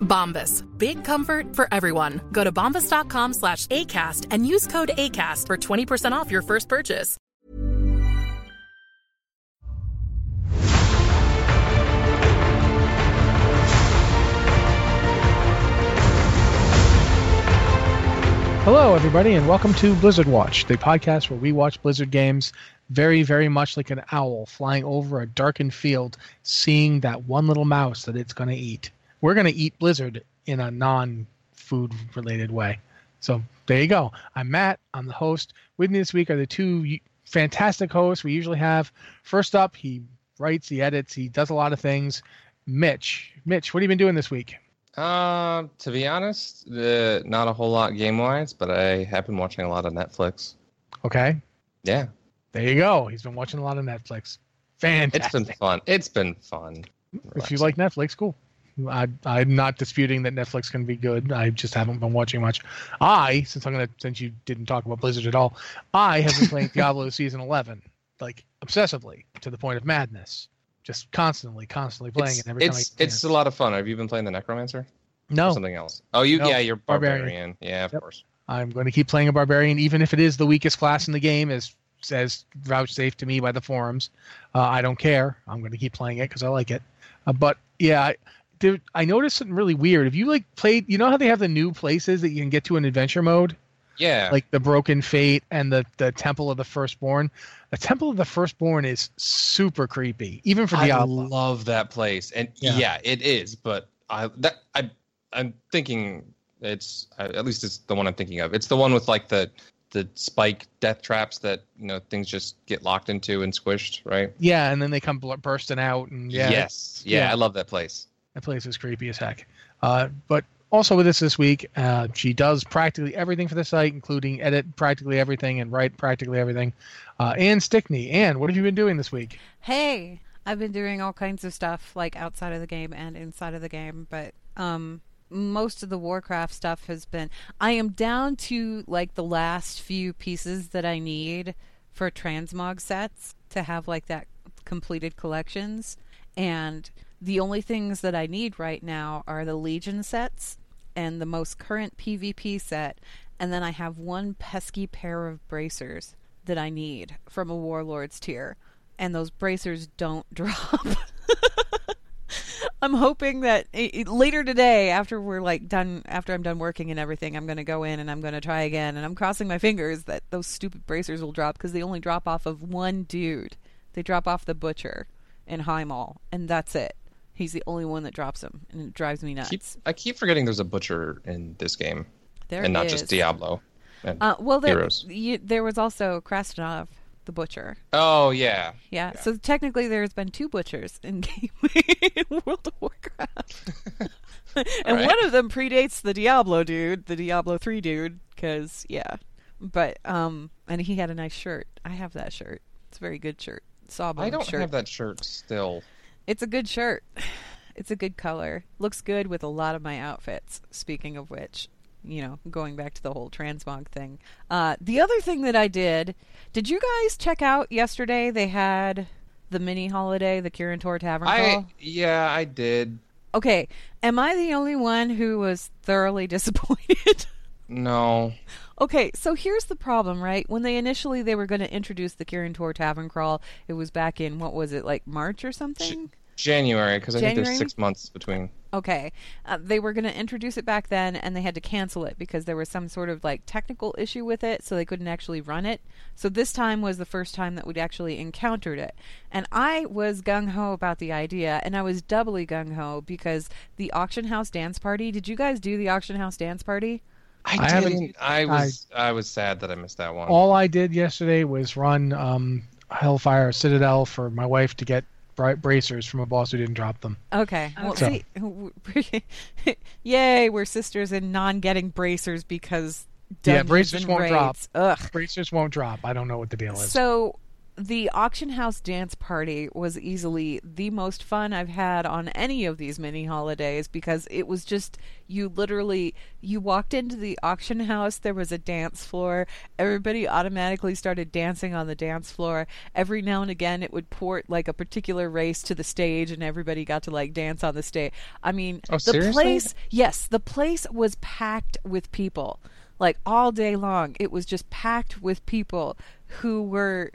Bombas. Big comfort for everyone. Go to bombas.com slash ACAST and use code ACAST for 20% off your first purchase. Hello, everybody, and welcome to Blizzard Watch, the podcast where we watch Blizzard games very, very much like an owl flying over a darkened field, seeing that one little mouse that it's going to eat. We're going to eat Blizzard in a non food related way. So there you go. I'm Matt. I'm the host. With me this week are the two fantastic hosts we usually have. First up, he writes, he edits, he does a lot of things. Mitch. Mitch, what have you been doing this week? Uh, to be honest, uh, not a whole lot game wise, but I have been watching a lot of Netflix. Okay. Yeah. There you go. He's been watching a lot of Netflix. Fantastic. It's been fun. It's been fun. If you like Netflix, cool. I, I'm not disputing that Netflix can be good. I just haven't been watching much. I, since I'm gonna, since you didn't talk about Blizzard at all, I have been playing Diablo season 11, like obsessively to the point of madness just constantly, constantly playing it's, it. Every it's it's a lot of fun. Have you been playing the Necromancer? No, or something else. Oh, you no. yeah, you're barbarian. barbarian. Yeah, of yep. course. I'm going to keep playing a barbarian, even if it is the weakest class in the game, as says vouchsafed to me by the forums. Uh, I don't care. I'm going to keep playing it because I like it. Uh, but yeah, I, there, I noticed something really weird. If you like played, you know how they have the new places that you can get to in adventure mode. Yeah. Like the Broken Fate and the the Temple of the Firstborn. The Temple of the Firstborn is super creepy, even for Diablo. I love that place, and yeah, yeah it is. But I that I I'm thinking it's uh, at least it's the one I'm thinking of. It's the one with like the the spike death traps that you know things just get locked into and squished, right? Yeah, and then they come bursting out, and yeah. Yes, yeah, yeah. I love that place. That place is creepy as heck. Uh, but also with us this week, uh, she does practically everything for the site, including edit practically everything and write practically everything. Uh, Anne Stickney. Anne, what have you been doing this week? Hey, I've been doing all kinds of stuff like outside of the game and inside of the game, but um, most of the Warcraft stuff has been. I am down to like the last few pieces that I need for transmog sets to have like that completed collections, and the only things that I need right now are the Legion sets and the most current PvP set, and then I have one pesky pair of bracers that I need from a Warlords tier, and those bracers don't drop. I'm hoping that it, later today, after we're like done, after I'm done working and everything, I'm going to go in and I'm going to try again. And I'm crossing my fingers that those stupid bracers will drop because they only drop off of one dude. They drop off the butcher in High and that's it. He's the only one that drops him, and it drives me nuts. Keep, I keep forgetting there's a butcher in this game, there and not is. just Diablo. Uh, well, there, you, there was also Krastanov, the butcher. Oh yeah. yeah. yeah. So technically, there's been two butchers in game in World of Warcraft, and right. one of them predates the Diablo dude, the Diablo three dude, because yeah. But um, and he had a nice shirt. I have that shirt. It's a very good shirt. Sawbone I don't shirt. have that shirt still. It's a good shirt. It's a good color. Looks good with a lot of my outfits. Speaking of which, you know, going back to the whole transmog thing. Uh, the other thing that I did, did you guys check out yesterday? They had the mini holiday, the Kirin Tor Tavern I yeah, I did. Okay, am I the only one who was thoroughly disappointed? No. Okay, so here's the problem, right? When they initially they were going to introduce the Kirin Tor Tavern Crawl, it was back in what was it like March or something? January, because I think there's six months between. Okay, uh, they were going to introduce it back then, and they had to cancel it because there was some sort of like technical issue with it, so they couldn't actually run it. So this time was the first time that we'd actually encountered it, and I was gung ho about the idea, and I was doubly gung ho because the auction house dance party. Did you guys do the auction house dance party? I, I haven't- didn't. I was. I, was sad that I missed that one. All I did yesterday was run um, Hellfire Citadel for my wife to get bra- bracers from a boss who didn't drop them. Okay. Well, So- see, yay, we're sisters in non-getting bracers because Yeah, bracers won't drop. Ugh. Bracers won't drop. I don't know what the deal is. So the auction house dance party was easily the most fun I've had on any of these mini holidays because it was just you literally you walked into the auction house there was a dance floor everybody automatically started dancing on the dance floor every now and again it would port like a particular race to the stage and everybody got to like dance on the stage I mean Oh, the seriously? place yes the place was packed with people like all day long it was just packed with people who were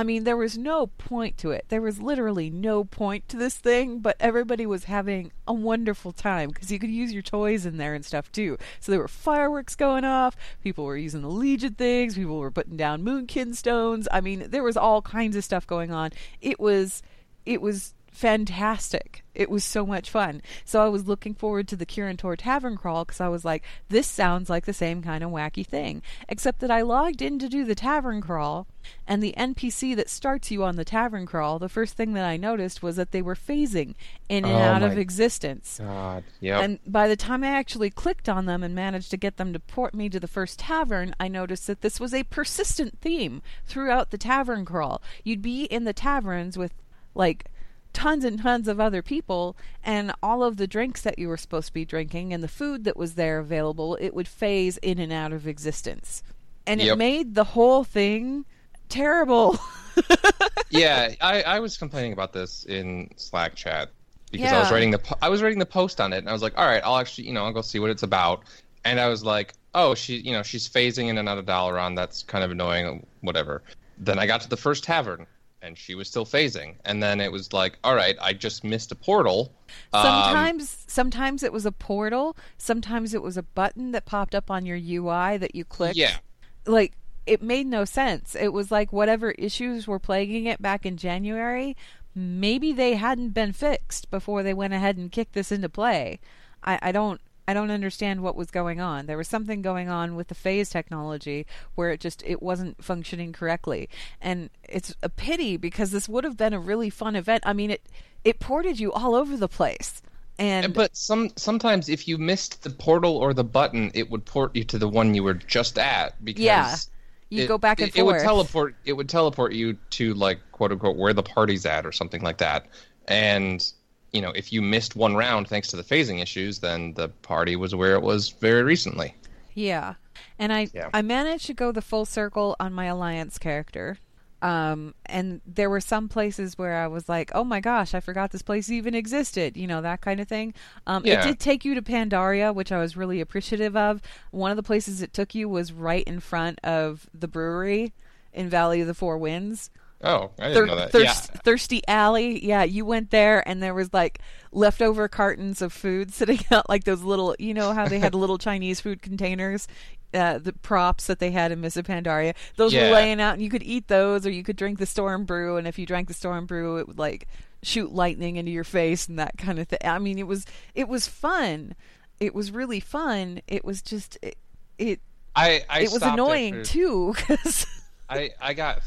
I mean, there was no point to it. There was literally no point to this thing, but everybody was having a wonderful time because you could use your toys in there and stuff too. So there were fireworks going off. People were using the Legion things. People were putting down Moonkin stones. I mean, there was all kinds of stuff going on. It was, it was fantastic. It was so much fun. So I was looking forward to the Kirin Tor Tavern Crawl because I was like, this sounds like the same kind of wacky thing. Except that I logged in to do the Tavern Crawl, and the NPC that starts you on the Tavern Crawl, the first thing that I noticed was that they were phasing in and Oh out of existence. God. Yep. And by the time I actually clicked on them and managed to get them to port me to the first tavern, I noticed that this was a persistent theme throughout the tavern crawl. You'd be in the taverns with like tons and tons of other people and all of the drinks that you were supposed to be drinking and the food that was there available, it would phase in and out of existence. And it made the whole thing terrible. yeah, I, I was complaining about this in Slack chat because I was Yeah. writing the po- I was writing the post on it, and I was like, all right, I'll actually you know I'll go see what it's about, and I was like, oh, she you know she's phasing in and out of Dalaran. That's kind of annoying. Whatever. Then I got to the first tavern, and she was still phasing, and then it was like, all right, I just missed a portal. Um, Sometimes, sometimes it was a portal. Sometimes it was a button that popped up on your UI that you clicked. yeah, like it made no sense. It was like whatever issues were plaguing it back in January, maybe they hadn't been fixed before they went ahead and kicked this into play. I, I don't I don't understand what was going on. There was something going on with the phase technology where it just it wasn't functioning correctly. And it's a pity because this would have been a really fun event. I mean it it ported you all over the place. And but some sometimes if you missed the portal or the button, it would port you to the one you were just at because Yeah. you it- go back and it, it would teleport it would teleport you to like quote unquote where the party's at or something like that and you know if you missed one round thanks to the phasing issues then the party was where it was very recently Yeah. And I Yeah. I managed to go the full circle on my alliance character. Um and there were some places where I was like, "Oh my gosh, I forgot this place even existed." You know, that kind of thing. Um Yeah. it did take you to Pandaria, which I was really appreciative of. One of the places it took you was right in front of the brewery in Valley of the Four Winds. Oh i didn't Thir- know that thirst- yeah Thirsty Alley. Yeah, you went there and there was like leftover cartons of food sitting out, like those little, you know, how they had little Chinese food containers, uh, the props that they had in Miss Pandaria. Those Yeah. were laying out and you could eat those or you could drink the storm brew. And if you drank the storm brew, it would like shoot lightning into your face and that kind of thing. I mean, it was, it was fun. It was really fun. It was just, it, it, i i it was annoying too because i i got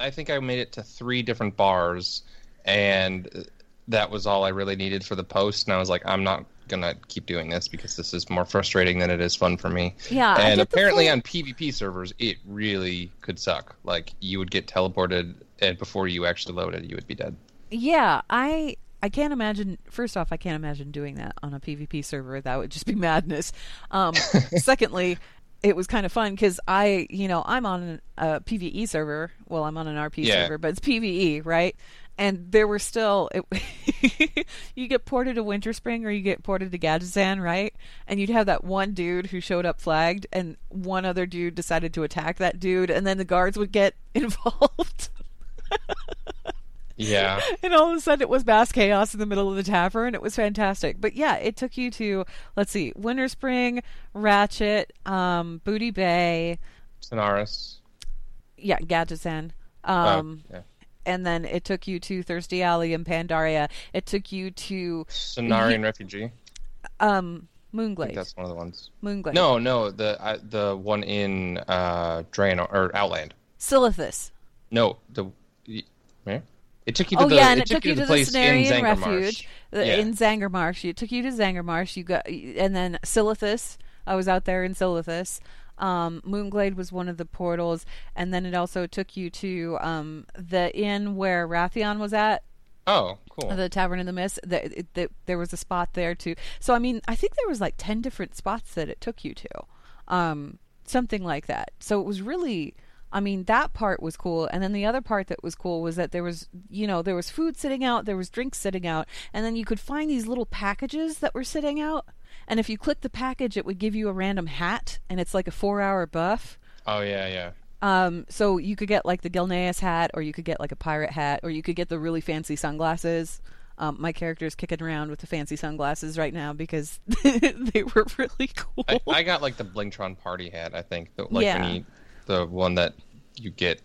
i think i made it to three different bars and that was all i really needed for the post and i was like i'm not gonna keep doing this because this is more frustrating than it is fun for me Yeah, and apparently on pvp servers it really could suck like you would get teleported and before you actually loaded you would be dead Yeah, I I can't imagine. First off, I can't imagine doing that on a PvP server. That would just be madness. Um, secondly, it was kind of fun because I, you know, I'm on a PVE server. Well, I'm on an RP Yeah. server, but it's PVE, right? And there were still, it, you get ported to Winterspring or you get ported to Gadgetzan, right? And you'd have that one dude who showed up flagged, and one other dude decided to attack that dude, and then the guards would get involved. Yeah. and all of a sudden it was mass chaos in the middle of the tavern. It was fantastic. But yeah, it took you to let's see, Winterspring, Ratchet, um, Booty Bay, Tanaris. yeah, Gadgetzan. Oh, Um, yeah. and then it took you to Thirsty Alley and Pandaria. It took you to Cenarion Refugee. um, Moonglade. that's one of the ones. Moonglade. No, no, the uh, the one in uh Draenor or Outland. Silithus. No, the where? It took you to Oh the yeah, and it it took you to the the place Cenarion. Refuge the, Yeah. in Zangarmarsh. It took you to Zangarmarsh. You got, and then Silithus. I was out there in Silithus. Um, Moonglade was one of the portals, and then it also took you to um, the inn where Wrathion was at, Oh, cool. the Tavern in the Mist. The, it, the, there was a spot there too. So I mean, I think there was like ten different spots that it took you to, um, something like that. So it was really. I mean, that part was cool. And then the other part that was cool was that there was, you know, there was food sitting out, there was drinks sitting out, and then you could find these little packages that were sitting out. And if you clicked the package, it would give you a random hat, and it's like a four hour buff. Oh yeah, yeah. Um, so you could get like the Gilneas hat, or you could get like a pirate hat, or you could get the really fancy sunglasses. Um, my character is kicking around with the fancy sunglasses right now because they were really cool. I, I got like the Blingtron party hat. I think the, like Yeah. when the one that you get,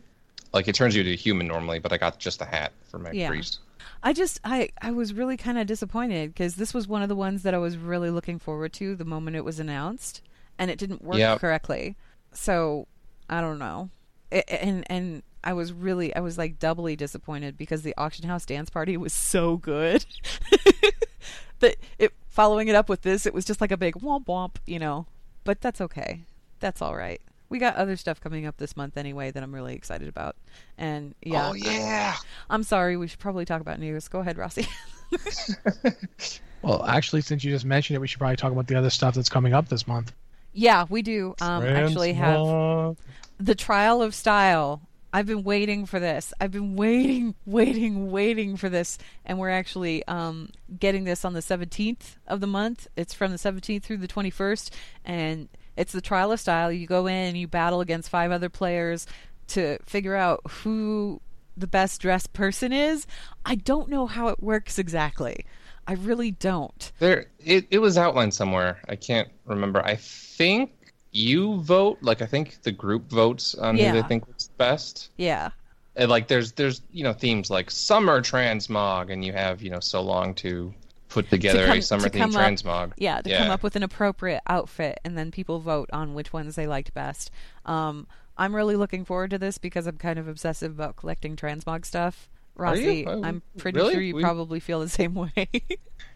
like it turns you to a human normally, but I got just the hat for my Yeah. priest. I just I I was really kind of disappointed because this was one of the ones that I was really looking forward to the moment it was announced, and it didn't work Yep. correctly. So I don't know, A- and and I was really I was like doubly disappointed because the auction house dance party was so good that it following it up with this it was just like a big womp womp, you know. But that's okay. That's all right. We got other stuff coming up this month anyway that I'm really excited about. And yeah. Oh yeah. I'm sorry, we should probably talk about news. Go ahead, Rossi. Well, actually, since you just mentioned it, we should probably talk about the other stuff that's coming up this month. yeah, we do um, actually have the Trial of Style. I've been waiting for this. I've been waiting, waiting, waiting for this, and we're actually um, getting this on the 17th of the month. It's from the 17th through the 21st, and it's the Trial of Style. You go in and you battle against five other players to figure out who the best dressed person is. I don't know how it works exactly. I really don't. There, it, it was outlined somewhere. I can't remember. I think you vote. Like I think the group votes on who they think was best. Yeah. And like there's there's you know themes like summer transmog, and you have you know so long to put together come- a summer to themed come up- transmog. Yeah, to come up with an appropriate outfit, and then people vote on which ones they liked best. Um, I'm really looking forward to this because I'm kind of obsessive about collecting transmog stuff. Are? Rossi, Oh, I'm pretty really? sure you We- probably feel the same way.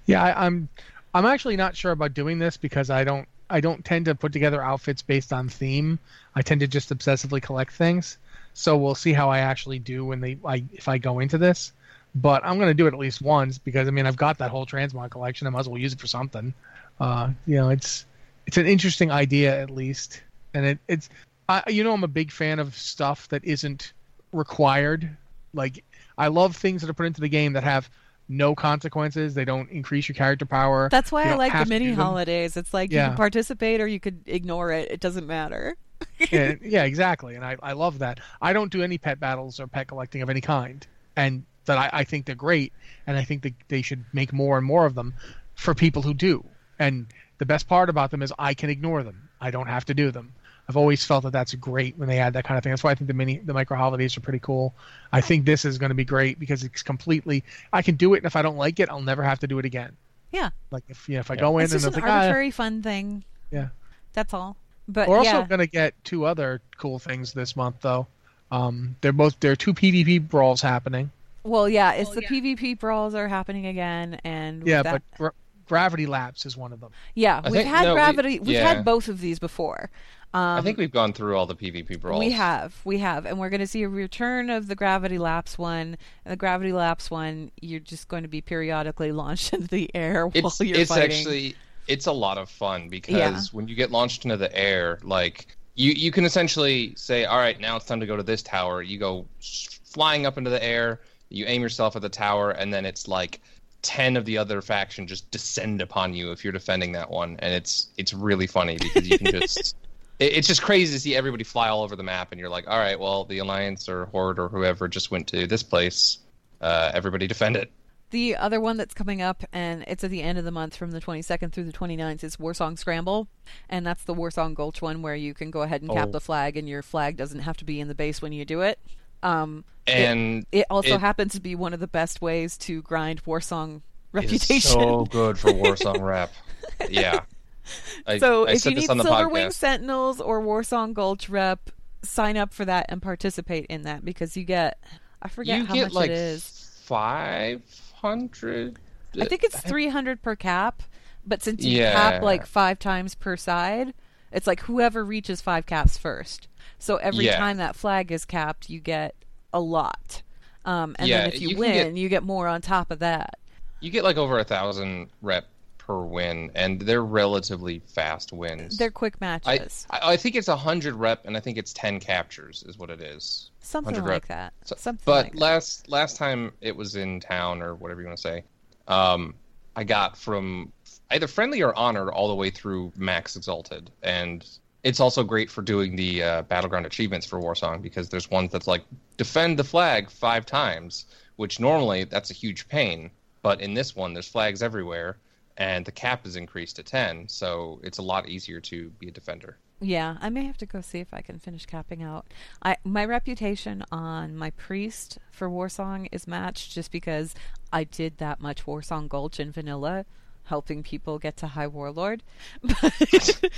Yeah, I, I'm I'm actually not sure about doing this because I don't I don't tend to put together outfits based on theme. I tend to just obsessively collect things. So we'll see how I actually do when they I, if I go into this. But I'm going to do it at least once because I mean I've got that whole transmog collection. I might as well use it for something. Uh, you know, it's it's an interesting idea at least, and it, it's I you know I'm a big fan of stuff that isn't required. Like I love things that are put into the game that have no consequences. They don't increase your character power. That's why I like the mini holidays. It's like you can participate or you could ignore it. It doesn't matter. yeah, yeah, exactly. And I, I love that. I don't do any pet battles or pet collecting of any kind. And that I, I think they're great. And I think that they should make more and more of them for people who do. And the best part about them is I can ignore them. I don't have to do them. I've always felt that that's great when they add that kind of thing. That's why I think the mini, the micro holidays are pretty cool. I think this is going to be great because it's completely. I can do it, and if I don't like it, I'll never have to do it again. Yeah. Like if you know, if I go in It's and just it's an like, ah, arbitrary fun thing. yeah. That's all. But We're yeah. also going to get two other cool things this month, though. Um, they're both there are two PvP brawls happening. Well, yeah, oh, it's the PvP brawls are happening again, and Yeah, that, but gra- Gravity Lapse is one of them. yeah, I we've think- had no, gravity. we've yeah. had both of these before. I um, think we've gone through all the PvP brawls. We have, we have, and we're going to see a return of the Gravity Lapse one. And the Gravity Lapse one, you're just going to be periodically launched into the air while It's you're it's fighting. actually it's a lot of fun because Yeah. when you get launched into the air, like you you can essentially say, all right, now it's time to go to this tower. You go flying up into the air. You aim yourself at the tower, and then it's like ten of the other faction just descend upon you if you're defending that one, and it's it's really funny because you can just. it- It's just crazy to see everybody fly all over the map, and you're like, all right, well, the Alliance or Horde or whoever just went to this place. Uh, everybody defend it. The other one that's coming up, and it's at the end of the month from the 22nd through the 29th, is Warsong Scramble. And that's the Warsong Gulch one where you can go ahead and cap Oh. the flag, and your flag doesn't have to be in the base when you do it. Um, And it, also it- happens to be one of the best ways to grind Warsong It reputation. is so good for Warsong rep. Yeah. I, so I if you need Silverwing. Sentinels or Warsong Gulch rep, sign up for that and participate in that because you get I forget you how get much like it is. five hundred. I think it's 300 per cap, but since you Yeah. cap like five times per side, it's like whoever reaches five caps first. So every Yeah. time that flag is capped, you get a lot. Um, and Yeah, then if you, you win, get- you get more on top of that. You get like over a thousand rep per win, and they're relatively fast wins. They're quick matches. I I think it's a hundred rep, and I think it's ten captures is what it is. Something like rep. that. So- Something but like that. last last time it was in town or whatever you want to say, um, I got from either friendly or honored all the way through max exalted, and it's also great for doing the uh, battleground achievements for Warsong because there's ones that's like defend the flag five times, which normally that's a huge pain, but in this one there's flags everywhere. And the cap is increased to 10, so it's a lot easier to be a defender. Yeah, I may have to go see if I can finish capping out. I my reputation on my priest for Warsong is matched just because I did that much Warsong Gulch in vanilla, helping people get to High Warlord. But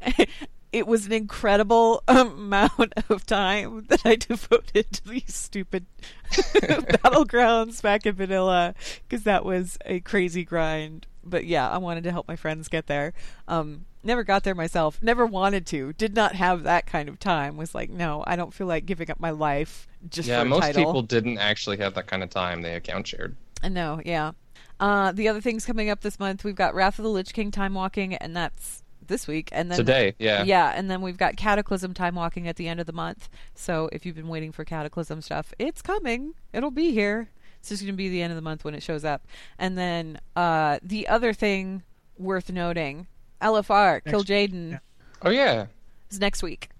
it was an incredible amount of time that I devoted to these stupid battlegrounds back in vanilla because that was a crazy grind. But yeah, I wanted to help my friends get there. Um, never got there myself. Never wanted to. Did not have that kind of time. Was like, no, I don't feel like giving up my life just yeah, for a title. Yeah, most title. people didn't actually have that kind of time. They account shared. No, yeah. Uh, the other things coming up this month, we've got Wrath of the Lich King time walking, and that's this week. And then Today, yeah. yeah, and then we've got Cataclysm time walking at the end of the month. So if you've been waiting for Cataclysm stuff, it's coming. It'll be here. It's just going to be the end of the month when it shows up. And then uh, the other thing worth noting, LFR Kil'jaeden Oh yeah. is next week.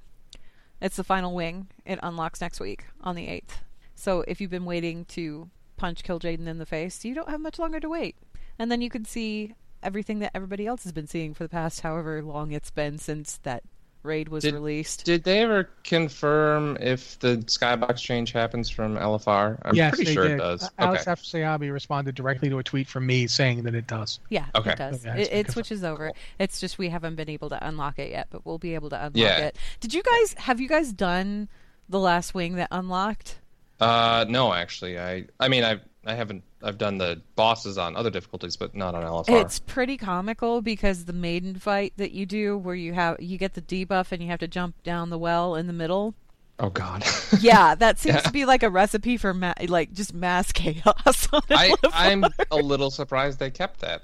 It's the final wing. It unlocks next week on the 8th. So if you've been waiting to punch Kil'jaeden in the face, you don't have much longer to wait. And then you can see everything that everybody else has been seeing for the past however long it's been since that raid was Did- released. Did they ever confirm if the skybox change happens from LFR? I'm yes, pretty they sure did. it does. Uh, Alex okay. Afrasiabi responded directly to a tweet from me saying that it does. yeah, Okay. it does. Yeah, it, it's been it confirmed. switches over. It's just we haven't been able to unlock it yet, but we'll be able to unlock Yeah. it. Did you guys have you guys done the last wing that unlocked? Uh, no, actually, I I mean I I haven't I've done the bosses on other difficulties, but not on LFR. It's pretty comical because the maiden fight that you do, where you have you get the debuff and you have to jump down the well in the middle. Oh God. Yeah, that seems Yeah. to be like a recipe for ma- like just mass chaos. I, I'm a little surprised they kept that.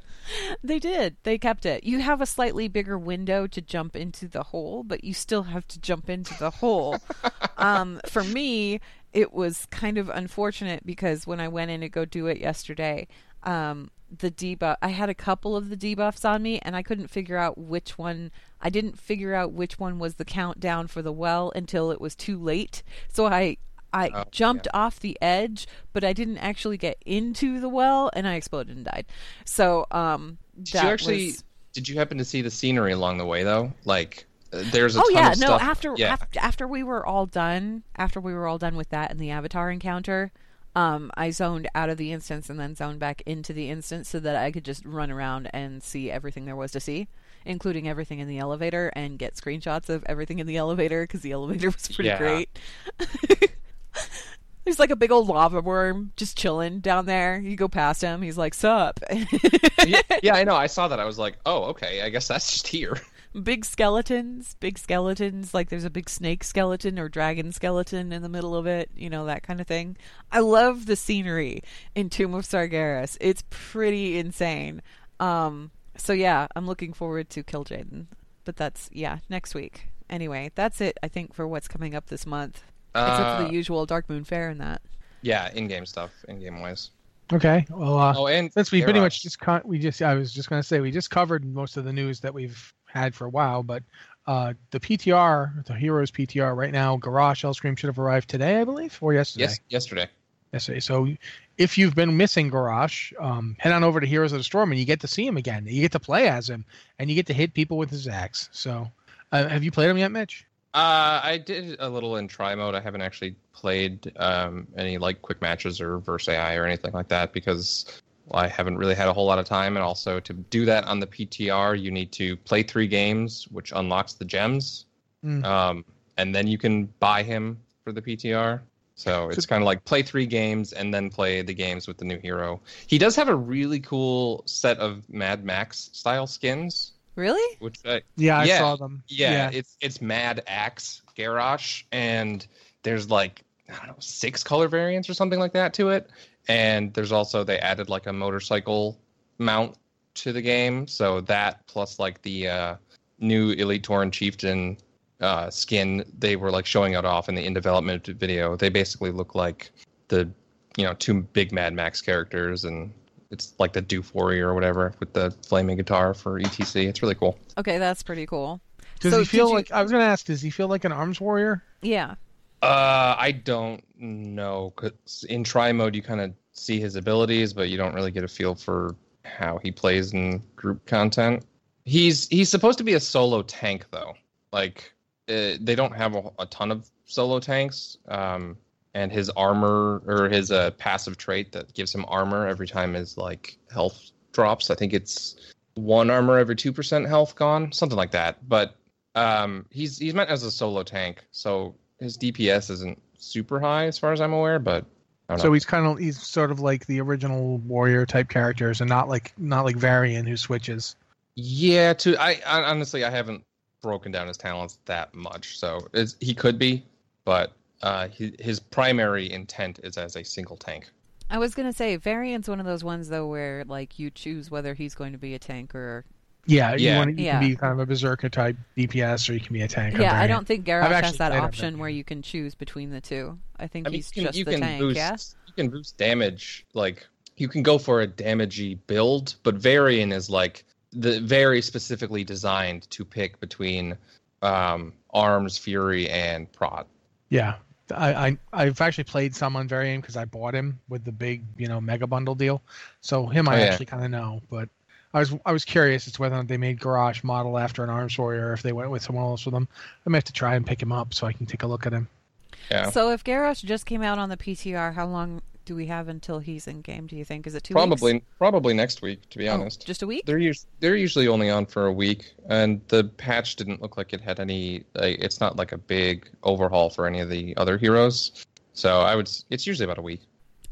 They did. They kept it. You have a slightly bigger window to jump into the hole, but you still have to jump into the hole. um, for me, it was kind of unfortunate because when I went in to go do it yesterday, um, the debuff, I had a couple of the debuffs on me, and I couldn't figure out which one. I didn't figure out which one was the countdown for the well until it was too late. So I. I Oh, jumped off the edge, but I didn't actually get into the well, and I exploded and died. So, um, Did that you actually? was- Did you happen to see the scenery along the way though? Like, there's a oh ton yeah, of no. stuff. After, yeah. after after we were all done, after we were all done with that and the avatar encounter, um, I zoned out of the instance and then zoned back into the instance so that I could just run around and see everything there was to see, including everything in the elevator and get screenshots of everything in the elevator because the elevator was pretty Yeah. great. There's like a big old lava worm just chilling down there. You go past him, he's like, "Sup." yeah, yeah, I know. I saw that. I was like, oh, okay. I guess that's just here. Big skeletons, big skeletons. Like there's a big snake skeleton or dragon skeleton in the middle of it. You know that kind of thing. I love the scenery in Tomb of Sargeras. It's pretty insane. Um, so yeah, I'm looking forward to Kil'jaeden. But that's yeah next week. Anyway, that's it. I think for what's coming up this month, uh, except for the usual Darkmoon Faire and that. Yeah, in-game stuff, in-game wise. Okay. Well, uh, oh, and since we pretty much just con- we just I was just going to say we just covered most of the news that we've had for a while, but uh, the PTR, the Heroes PTR right now, Garrosh Hellscream should have arrived today, I believe, or yesterday. Yes, yesterday. Yesterday. So if you've been missing Garrosh, um, head on over to Heroes of the Storm and you get to see him again. You get to play as him, and you get to hit people with his axe. So, uh, have you played him yet, Mitch? Uh, I did a little in try mode. I haven't actually played um, any like quick matches or verse AI or anything like that because I haven't really had a whole lot of time. And also to do that on the PTR, you need to play three games, which unlocks the gems, mm. um, and then you can buy him for the PTR. So it's kind of like play three games and then play the games with the new hero. He does have a really cool set of Mad Max style skins. Really? Which I, yeah, I saw them. Yeah, yeah, it's it's Mad Axe Garrosh, and there's like I don't know six color variants or something like that to it. And there's also they added like a motorcycle mount to the game, so that plus like the uh, new Elite Tauren Chieftain uh, skin they were like showing it off in the in development video. They basically look like the you know two big Mad Max characters and it's like the Doof Warrior or whatever with the flaming guitar for ETC. It's really cool. Okay, that's pretty cool. Does so he feel like? I was going to ask. Does he feel like an arms warrior? Yeah. Uh, I don't know. Cause in try mode, you kind of see his abilities, but you don't really get a feel for how he plays in group content. He's he's supposed to be a solo tank though. Like uh, they don't have a, a, ton of solo tanks. Um, and his armor or his uh, passive trait that gives him armor every time his like health drops. I think it's one armor every two percent health gone, something like that. But um, he's he's meant as a solo tank, so his DPS isn't super high as far as I'm aware. But so he's kind of he's sort of like the original warrior type characters, and not like not like Varian who switches. Yeah, to I, I honestly I haven't broken down his talents that much, so he could be, but uh, his, his primary intent is as a single tank. I was gonna say Varian's one of those ones though where like you choose whether he's going to be a tank or yeah, you, yeah. Want, you yeah. can be kind of a berserker type DPS, or you can be a tank. Yeah, I don't think Garrosh has that option where you can choose between the two. I think I mean, he's can, just the tank. Boost, yeah, you can boost damage. Like you can go for a damagey build, but Varian is like the very specifically designed to pick between um, arms, fury, and prot. Yeah, I, I have actually played some on Varian because I bought him with the big you know mega bundle deal. So him I oh, yeah. actually kind of know, but I was I was curious as to whether or not they made Garrosh model after an Arms Warrior, or if they went with someone else with them. I may have to try and pick him up so I can take a look at him. Yeah. So if Garrosh just came out on the PTR, how long do we have until he's in game? Do you think is it two? Probably, weeks? probably next week. To be oh, honest, just a week. They're us- they're usually only on for a week, and the patch didn't look like it had any. Like, it's not like a big overhaul for any of the other heroes. So I would. It's usually about a week.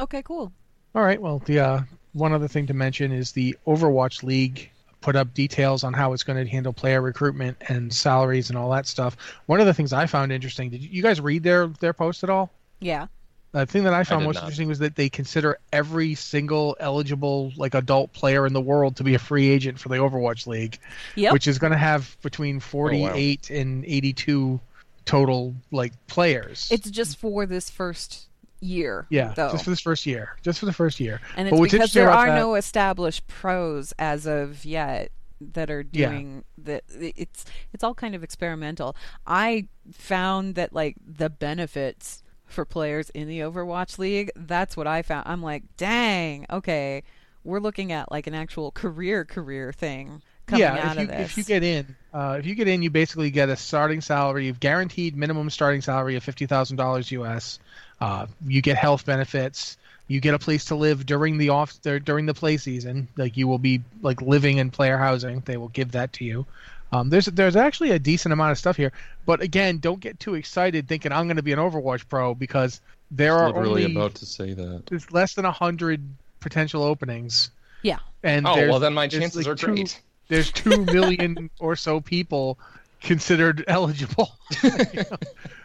Okay, cool. All right. Well, the uh, one other thing to mention is the Overwatch League put up details on how it's going to handle player recruitment and salaries and all that stuff. One of the things I found interesting. Did you guys read their their post at all? Yeah. The thing that I found I most not. interesting was that they consider every single eligible like adult player in the world to be a free agent for the Overwatch League, yep. which is going to have between 48 oh, wow. and 82 total like players. It's just for this first year. Yeah, though. just for this first year. Just for the first year. And it's because there are that, no established pros as of yet that are doing yeah. that it's it's all kind of experimental. I found that like the benefits for players in the Overwatch League. That's what I found. I'm like, dang, okay, we're looking at like an actual career career thing yeah, out if you, of this. If you get in, uh, if you get in, you basically get a starting salary, you've guaranteed minimum starting salary of fifty thousand dollars US. Uh, you get health benefits. You get a place to live during the off during the play season. Like you will be like living in player housing. They will give that to you. Um, there's there's actually a decent amount of stuff here, but again, don't get too excited thinking I'm going to be an Overwatch pro because there are literally only about to say that there's less than a hundred potential openings. Yeah. And oh well, then my chances like are two, great. There's two million or so people considered eligible. you know?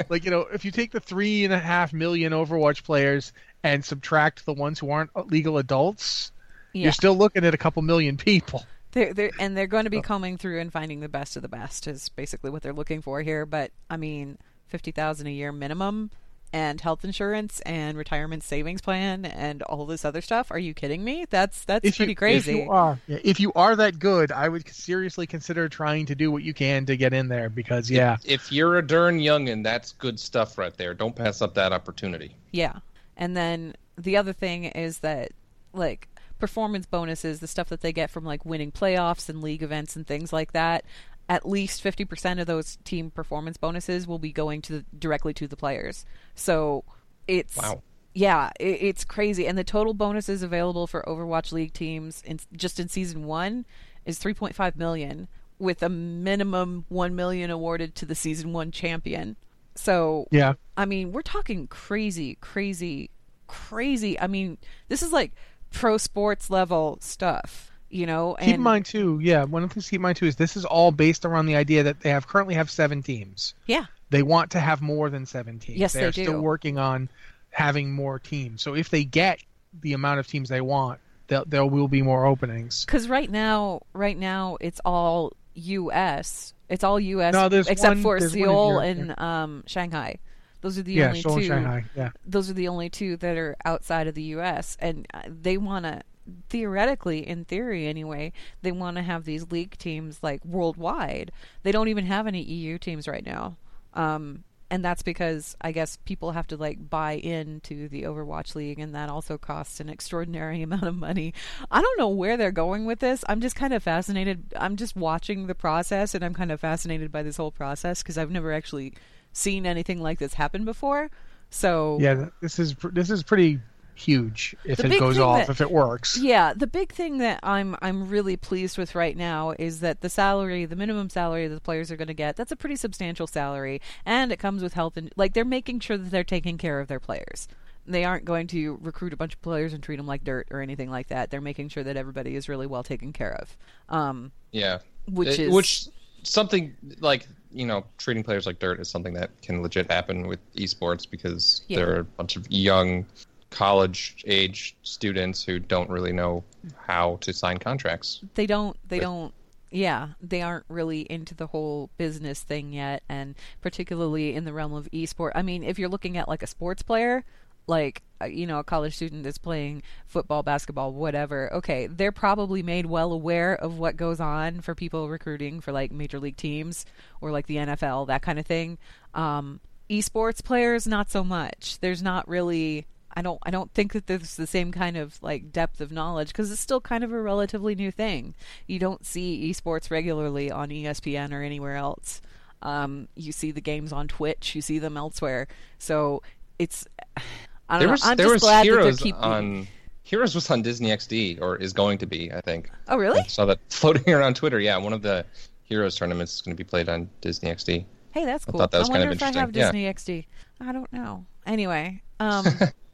Like you know, if you take the three and a half million Overwatch players and subtract the ones who aren't legal adults, yeah. you're still looking at a couple million people. They're, they're, and they're going to be coming through and finding the best of the best is basically what they're looking for here. But I mean, fifty thousand a year minimum and health insurance and retirement savings plan and all this other stuff. Are you kidding me? That's that's if pretty you, crazy. If you are, if you are that good, I would seriously consider trying to do what you can to get in there because yeah, if, if you're a darn youngin, that's good stuff right there. Don't pass up that opportunity. Yeah, and then the other thing is that like performance bonuses, the stuff that they get from like winning playoffs and league events and things like that at least 50% of those team performance bonuses will be going to the, directly to the players. So it's wow. Yeah, it, it's crazy and the total bonuses available for Overwatch League teams in just in season 1 is 3.5 million with a minimum 1 million awarded to the season 1 champion. So Yeah. I mean, we're talking crazy crazy crazy. I mean, this is like pro sports level stuff you know. And... Keep in mind too, yeah. One of the things to keep in mind too is this is all based around the idea that they have currently have seven teams. Yeah. They want to have more than seven teams. Yes, They're they do. still working on having more teams. So if they get the amount of teams they want, there, there will be more openings. Because right now, right now it's all U.S. It's all U.S. No, except one, for Seoul and um, Shanghai. Those are the yeah, only Seoul two. Shanghai. Yeah. Those are the only two that are outside of the U.S. and uh, they want to theoretically, in theory anyway, they want to have these league teams like worldwide. They don't even have any EU teams right now. Um, and that's because I guess people have to like buy into the Overwatch League, and that also costs an extraordinary amount of money. I don't know where they're going with this. I'm just kind of fascinated. I'm just watching the process, and I'm kind of fascinated by this whole process because I've never actually seen anything like this happen before. So yeah, this is this is pretty huge if the it goes off that, if it works. Yeah, the big thing that I'm I'm really pleased with right now is that the salary, the minimum salary that the players are going to get, that's a pretty substantial salary, and it comes with health and like they're making sure that they're taking care of their players. They aren't going to recruit a bunch of players and treat them like dirt or anything like that. They're making sure that everybody is really well taken care of. Um, yeah, which it, is which something like you know treating players like dirt is something that can legit happen with esports because yeah. there are a bunch of young college age students who don't really know how to sign contracts. They don't. They don't. Yeah, they aren't really into the whole business thing yet, and particularly in the realm of esport. I mean, if you're looking at like a sports player, like uh, you know a college student that's playing football basketball whatever okay they're probably made well aware of what goes on for people recruiting for like major league teams or like the nfl that kind of thing um, esports players not so much there's not really I don't I don't think that there's the same kind of like depth of knowledge because it's still kind of a relatively new thing. You don't see esports regularly on ESPN or anywhere else. Um, you see the games on Twitch, you see them elsewhere. So it's I don't there know. Was, I'm there just was glad Heroes that they're keeping. on Heroes was on Disney XD or is going to be, I think. Oh really? I saw that floating around Twitter. Yeah, one of the Heroes tournaments is going to be played on Disney XD. Hey, that's cool. I thought that was I kind wonder of if I have Disney yeah. XD. I don't know. Anyway, um,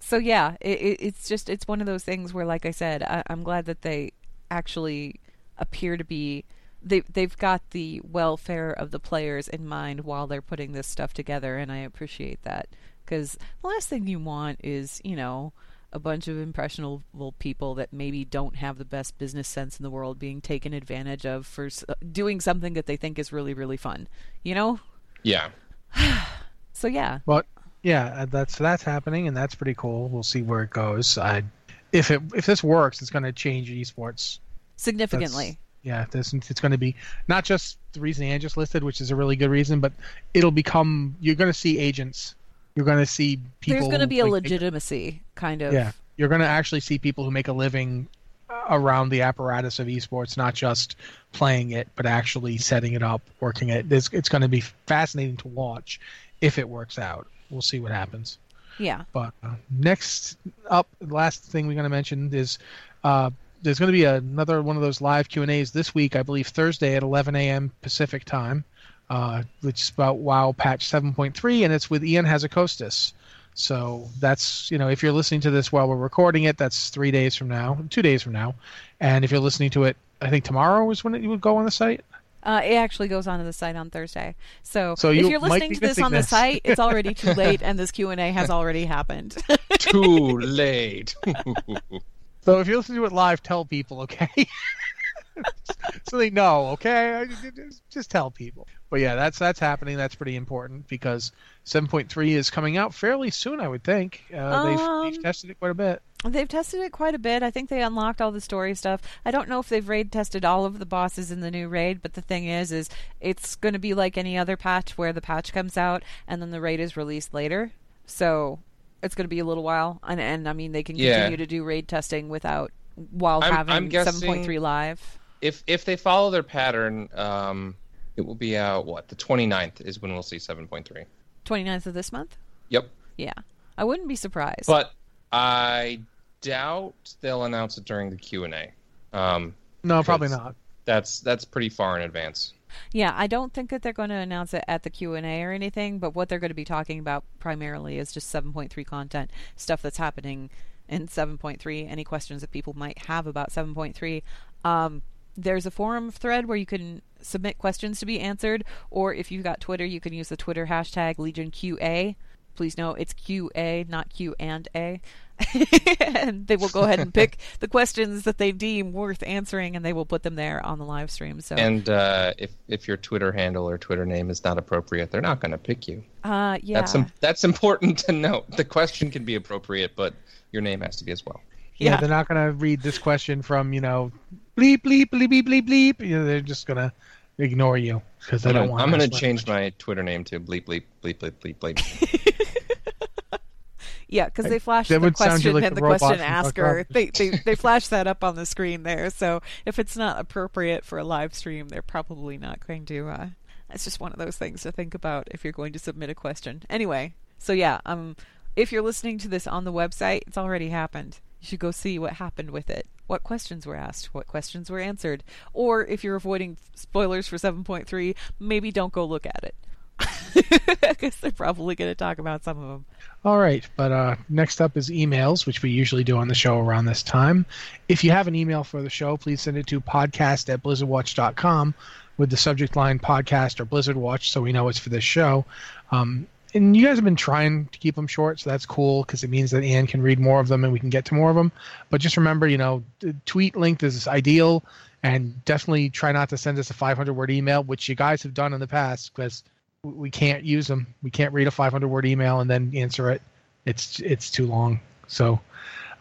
so yeah, it, it, it's just it's one of those things where, like I said, I, I'm glad that they actually appear to be they they've got the welfare of the players in mind while they're putting this stuff together, and I appreciate that because the last thing you want is you know a bunch of impressionable people that maybe don't have the best business sense in the world being taken advantage of for uh, doing something that they think is really really fun, you know? Yeah. so yeah. But yeah, uh, that's that's happening, and that's pretty cool. We'll see where it goes. I, if it if this works, it's going to change esports significantly. That's, yeah, this it's going to be not just the reason Anne just listed, which is a really good reason, but it'll become you're going to see agents. You're going to see people. There's going to be a legitimacy, kind of. Yeah, you're going to actually see people who make a living around the apparatus of esports, not just playing it, but actually setting it up, working it. It's, it's going to be fascinating to watch if it works out we'll see what happens. Yeah. But uh, next up, last thing we're going to mention is uh, there's going to be another one of those live Q and A's this week, I believe Thursday at 11 a.m. Pacific time, uh, which is about WoW patch 7.3, and it's with Ion Hazzikostas. So that's you know if you're listening to this while we're recording it, that's three days from now, two days from now, and if you're listening to it I think tomorrow is when it would go on the site. Uh, it actually goes onto the site on Thursday. So, So if you you're listening to this missing on the this. site, it's already too late, and this Q and A has already happened. Too late. So if you're listening to it live, tell people, okay? so they know, okay? Just- Just tell people. But yeah, that's that's happening. That's pretty important because 7.3 is coming out fairly soon, I would think. Uh, they've, they've Um, tested it quite a bit. They've tested it quite a bit. I think they unlocked all the story stuff. I don't know if they've raid tested all of the bosses in the new raid, but the thing is, is it's going to be like any other patch where the patch comes out and then the raid is released later. So it's going to be a little while, and and I mean they can Yeah. continue to do raid testing without while I'm- having I'm 7.3 live. if if they follow their pattern, um, it will be out what the 29th is when we'll see 7.3. 29th of this month. Yep. Yeah, I wouldn't be surprised. But I doubt they'll announce it during the Q and A. Um, No, probably not. That's that's pretty far in advance. Yeah, I don't think that they're going to announce it at the Q&A or anything, but what they're going to be talking about primarily is just 7.3 content, stuff that's happening in 7.3, any questions that people might have about 7.3. Um, there's a forum thread where you can submit questions to be answered, or if you've got Twitter, you can use the Twitter hashtag LegionQA. Please know it's QA, not Q and A. and they will go ahead and pick the questions that they deem worth answering, and they will put them there on the live stream. So And uh, if if your Twitter handle or Twitter name is not appropriate, they're not going to pick you. Uh, yeah. That's im- that's important to note. The question can be appropriate, but your name has to be as well. Yeah, Yeah. they're not going to read this question from, you know, bleep, bleep, bleep, bleep, bleep, bleep. You know, they're just going to ignore you because I'm don't want I'm gonna change my Twitter name to bleep bleep bleep bleep bleep bleep. Yeah, because they flashed That the would sound you question like and the the question asker. They, they they flashed that up on the screen there. So if it's not appropriate for a live stream, they're probably not going to. Uh, it's just one of those things to think about if you're going to submit a question. Anyway, so yeah, um, if you're listening to this on the website, it's already happened. You should go see what happened with it. What questions were asked? What questions were answered? Or if you're avoiding spoilers for 7.3, maybe don't go look at it. Because they're probably going to talk about some of them. All right, but uh, next up is emails, which we usually do on the show around this time. If you have an email for the show, please send it to podcast at blizzardwatch.com with the subject line podcast or Blizzard Watch so we know it's for this show. Um, and you guys have been trying to keep them short, so that's cool because it means that Anne can read more of them and we can get to more of them. But just remember, you know, tweet length is ideal, and definitely try not to send us a 500 word email, which you guys have done in the past because we can't use them. We can't read a 500 word email and then answer it. It's it's too long. So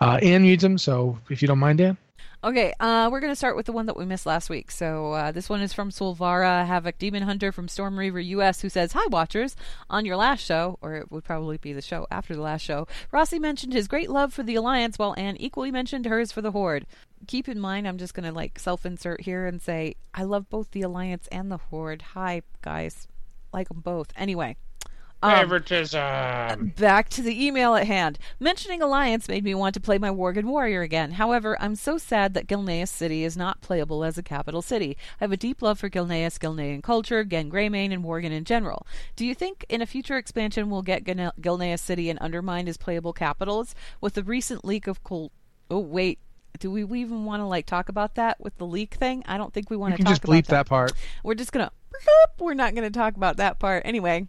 uh, Anne reads them. So if you don't mind, Anne. Okay, uh, we're going to start with the one that we missed last week. So uh, this one is from Solvara Havoc Demon Hunter from Stormreaver US, who says, "Hi, Watchers. On your last show, or it would probably be the show after the last show, Rossi mentioned his great love for the Alliance, while Anne equally mentioned hers for the Horde. Keep in mind, I'm just going to like self-insert here and say I love both the Alliance and the Horde. Hi, guys, like them both. Anyway." Um, Favoritism. Back to the email at hand. Mentioning Alliance made me want to play my Worgen Warrior again. However, I'm so sad that Gilneas City is not playable as a capital city. I have a deep love for Gilneas, Gilnean culture, Genn Greymane, and Worgen in general. Do you think in a future expansion we'll get Gil- Gilneas City and Undermined as playable capitals? With the recent leak of Col- Oh, wait. Do we we even want to like talk about that with the leak thing? I don't think we want You to can talk just bleep that. that part. We're just gonna. bloop. We're not gonna talk about that part anyway.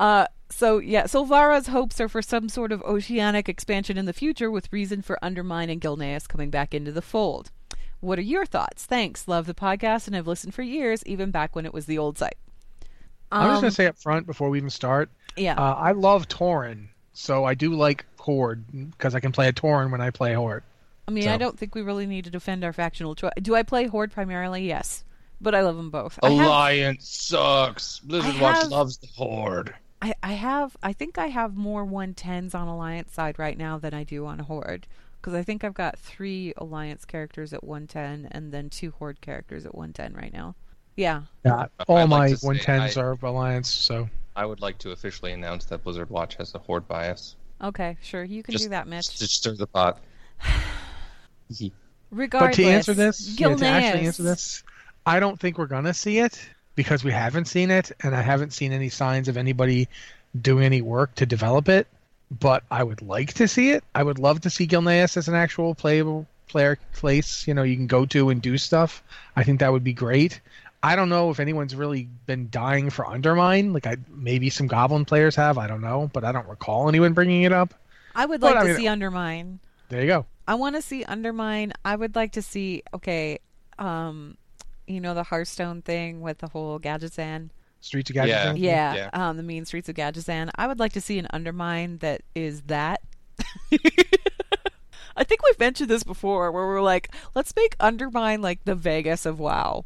Uh, so yeah, Solvara's hopes are for some sort of oceanic expansion in the future, with reason for Undermine and Gilneas coming back into the fold. What are your thoughts? Thanks. Love the podcast and have listened for years, even back when it was the old site. I'm just Um, gonna say up front before we even start. Yeah. Uh, I love Tauren, so I do like Horde because I can play a Tauren when I play Horde. I mean, I don't think we really need to defend our factional choice. Do I play Horde primarily? Yes, but I love them both. I have- Alliance sucks. Blizzard I Watch loves the Horde. I, I have I think I have more 110s on Alliance side right now than I do on Horde because I think I've got three Alliance characters at 110 and then two Horde characters at 110 right now. Yeah. Yeah, all I'd my to say 110s I- are Alliance. So I would like to officially announce that Blizzard Watch has a Horde bias. Okay, sure. You can Just- do that, Mitch. To stir the pot. Regardless. But to answer this, yeah, to actually answer this, I don't think we're gonna see it because we haven't seen it, and I haven't seen any signs of anybody doing any work to develop it. But I would like to see it. I would love to see Gilneas as an actual playable player place, you know, you can go to and do stuff, I think that would be great. I don't know if anyone's really been dying for Undermine. Like, I maybe some Goblin players have. I don't know, but I don't recall anyone bringing it up. I would But, like I to mean- see Undermine. There you go. I want to see Undermine. I would like to see okay, um, you know the Hearthstone thing with the whole Gadgetzan. Streets of Gadgetzan. Yeah. Yeah, Yeah. um, the mean streets of Gadgetzan. I would like to see an Undermine that is that. I think we've mentioned this before, where we're like, let's make Undermine like the Vegas of WoW.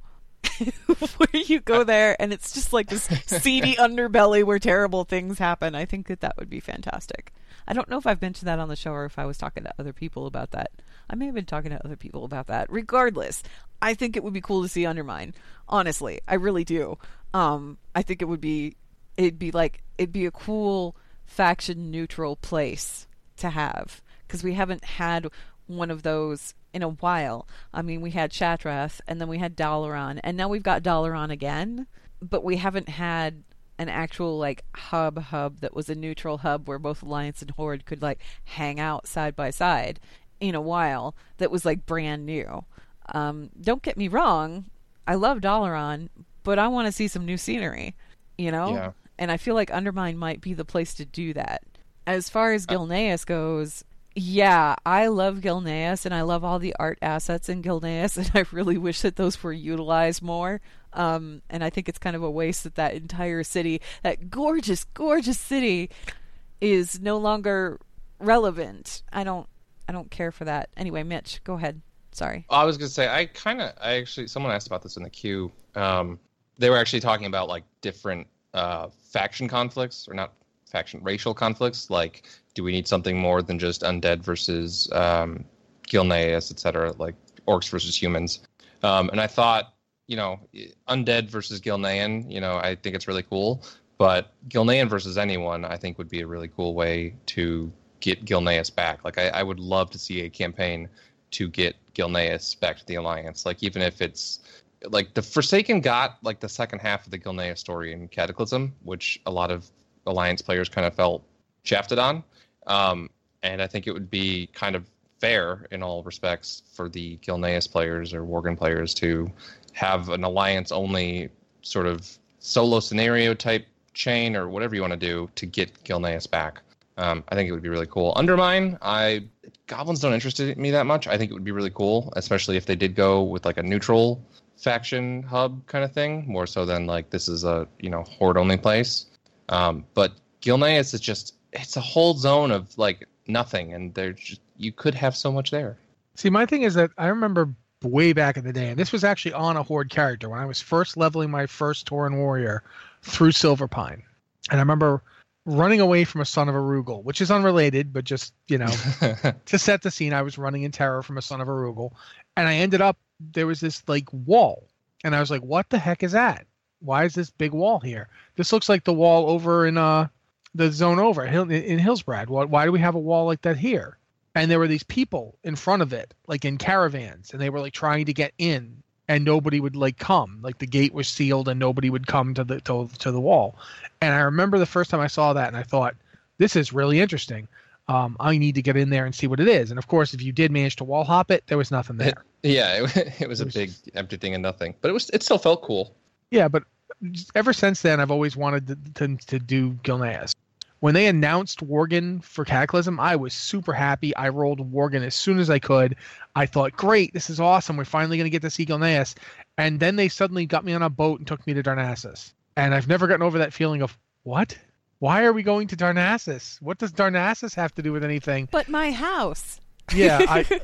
where you go there and it's just like this seedy underbelly where terrible things happen. I think that that would be fantastic. I don't know if I've mentioned that on the show or if I was talking to other people about that. I may have been talking to other people about that. Regardless, I think it would be cool to see Undermine. Honestly, I really do. Um, I think it would be, it'd be like, it'd be a cool faction neutral place to have because we haven't had one of those in a while. I mean, we had Shattrath and then we had Dalaran and now we've got Dalaran again, but we haven't had an actual like hub hub that was a neutral hub where both Alliance and Horde could like hang out side by side in a while that was like brand new. Um, don't get me wrong, I love Dalaran, but I want to see some new scenery, you know? Yeah. And I feel like Undermine might be the place to do that. As far as Gilneas goes, yeah, I love Gilneas and I love all the art assets in Gilneas, and I really wish that those were utilized more. Um, and I think it's kind of a waste that that entire city, that gorgeous, gorgeous city, is no longer relevant. I don't, I don't care for that. Anyway, Mitch, go ahead. Sorry. I was gonna say I kind of I actually someone asked about this in the queue. Um, they were actually talking about like different uh, faction conflicts or not faction racial conflicts. Like, do we need something more than just undead versus um, Gilneas, et cetera, like orcs versus humans? Um, and I thought, you know, undead versus Gilnean, you know, I think it's really cool. But Gilnean versus anyone, I think, would be a really cool way to get Gilneas back. Like, I, I would love to see a campaign to get Gilneas back to the Alliance. Like even if it's like the Forsaken got like the second half of the Gilneas story in Cataclysm, which a lot of Alliance players kind of felt shafted on. Um, and I think it would be kind of fair in all respects for the Gilneas players or Worgen players to have an Alliance only sort of solo scenario type chain or whatever you want to do to get Gilneas back. Um, I think it would be really cool. Undermine, I goblins don't interest me that much. I think it would be really cool, especially if they did go with like a neutral faction hub kind of thing, more so than like this is a you know horde only place. Um, but Gilneas is just it's a whole zone of like nothing, and there's just you could have so much there. See, my thing is that I remember way back in the day, and this was actually on a Horde character when I was first leveling my first Tauren warrior through Silverpine. And I remember running away from a son of Arugal, which is unrelated, but just, you know, to set the scene, I was running in terror from a son of Arugal. And I ended up, there was this like wall. And I was like, what the heck is that? Why is this big wall here? This looks like the wall over in uh the zone over in Hillsbrad. Why, why do we have a wall like that here? and there were these people in front of it like in caravans and they were like trying to get in and nobody would like come like the gate was sealed and nobody would come to the to, to the wall and i remember the first time i saw that and i thought this is really interesting um, i need to get in there and see what it is and of course if you did manage to wall hop it there was nothing there It, yeah, it, it was a big empty thing and nothing, but it was it still felt cool. Yeah, but ever since then, I've always wanted to, to, to do Gilneas. When they announced Worgen for Cataclysm, I was super happy. I rolled Worgen as soon as I could. I thought, great, this is awesome. We're finally going to get to see Gilneas. And then they suddenly got me on a boat and took me to Darnassus. And I've never gotten over that feeling of, what? Why are we going to Darnassus? What does Darnassus have to do with anything? But my house. Yeah, I,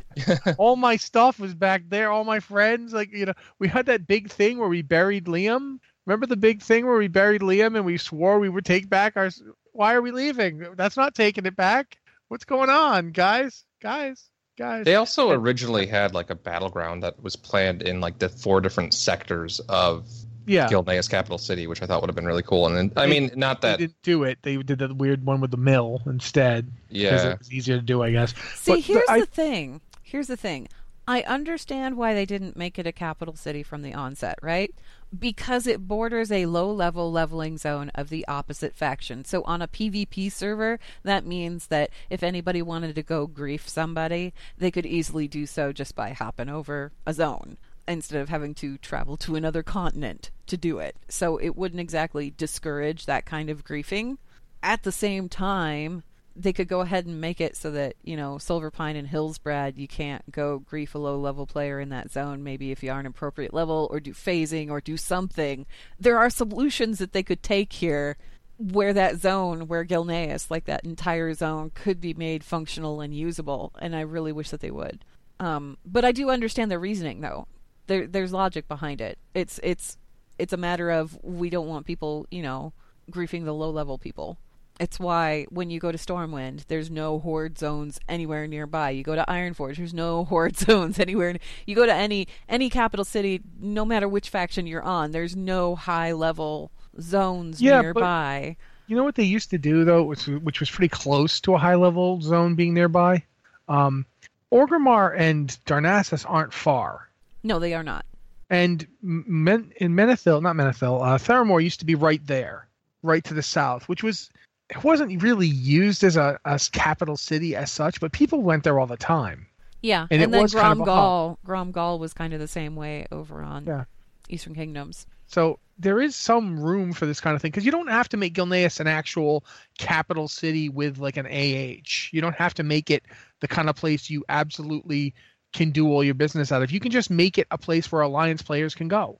all my stuff was back there. All my friends, like you know, we had that big thing where we buried Liam. Remember the big thing where we buried Liam and we swore we would take back our. Why are we leaving? That's not taking it back. What's going on, guys? Guys, guys. They also originally had like a battleground that was planned in like the four different sectors of yeah. Gilneas capital city, which I thought would have been really cool. And then, I They- mean, not that They didn't do it. They did the weird one with the mill instead. Yeah. it was easier to do, I guess. See, But here's I- the thing. Here's the thing. I understand why they didn't make it a capital city from the onset, right? Because it borders a low level leveling zone of the opposite faction. So on a PvP server, that means that if anybody wanted to go grief somebody, they could easily do so just by hopping over a zone instead of having to travel to another continent to do it. So it wouldn't exactly discourage that kind of griefing. At the same time, they could go ahead and make it so that you know Silverpine and Hillsbrad you can't go grief a low level player in that zone maybe if you are an appropriate level or do phasing or do something. There are solutions that they could take here where that zone where Gilneas like that entire zone could be made functional and usable and I really wish that they would. Um, but I do understand their reasoning though. There there's logic behind it. It's it's it's a matter of we don't want people you know griefing the low level people it's why when you go to Stormwind, there's no horde zones anywhere nearby. You go to Ironforge, there's no horde zones anywhere. You go to any any capital city, no matter which faction you're on, there's no high level zones yeah, nearby. you know what they used to do though, which which was pretty close to a high level zone being nearby. Um, Orgrimmar and Darnassus aren't far. No, they are not. And Men- in Menethil, not Menethil, uh, Theramore used to be right there, right to the south, which was it wasn't really used as a as capital city as such, but people went there all the time. Yeah, and, and then Grom'gol, Grom Gall was kind of the same way over on yeah. Eastern Kingdoms. So there is some room for this kind of thing because you don't have to make Gilneas an actual capital city with like an AH. You don't have to make it the kind of place you absolutely can do all your business out of. You can just make it a place where Alliance players can go.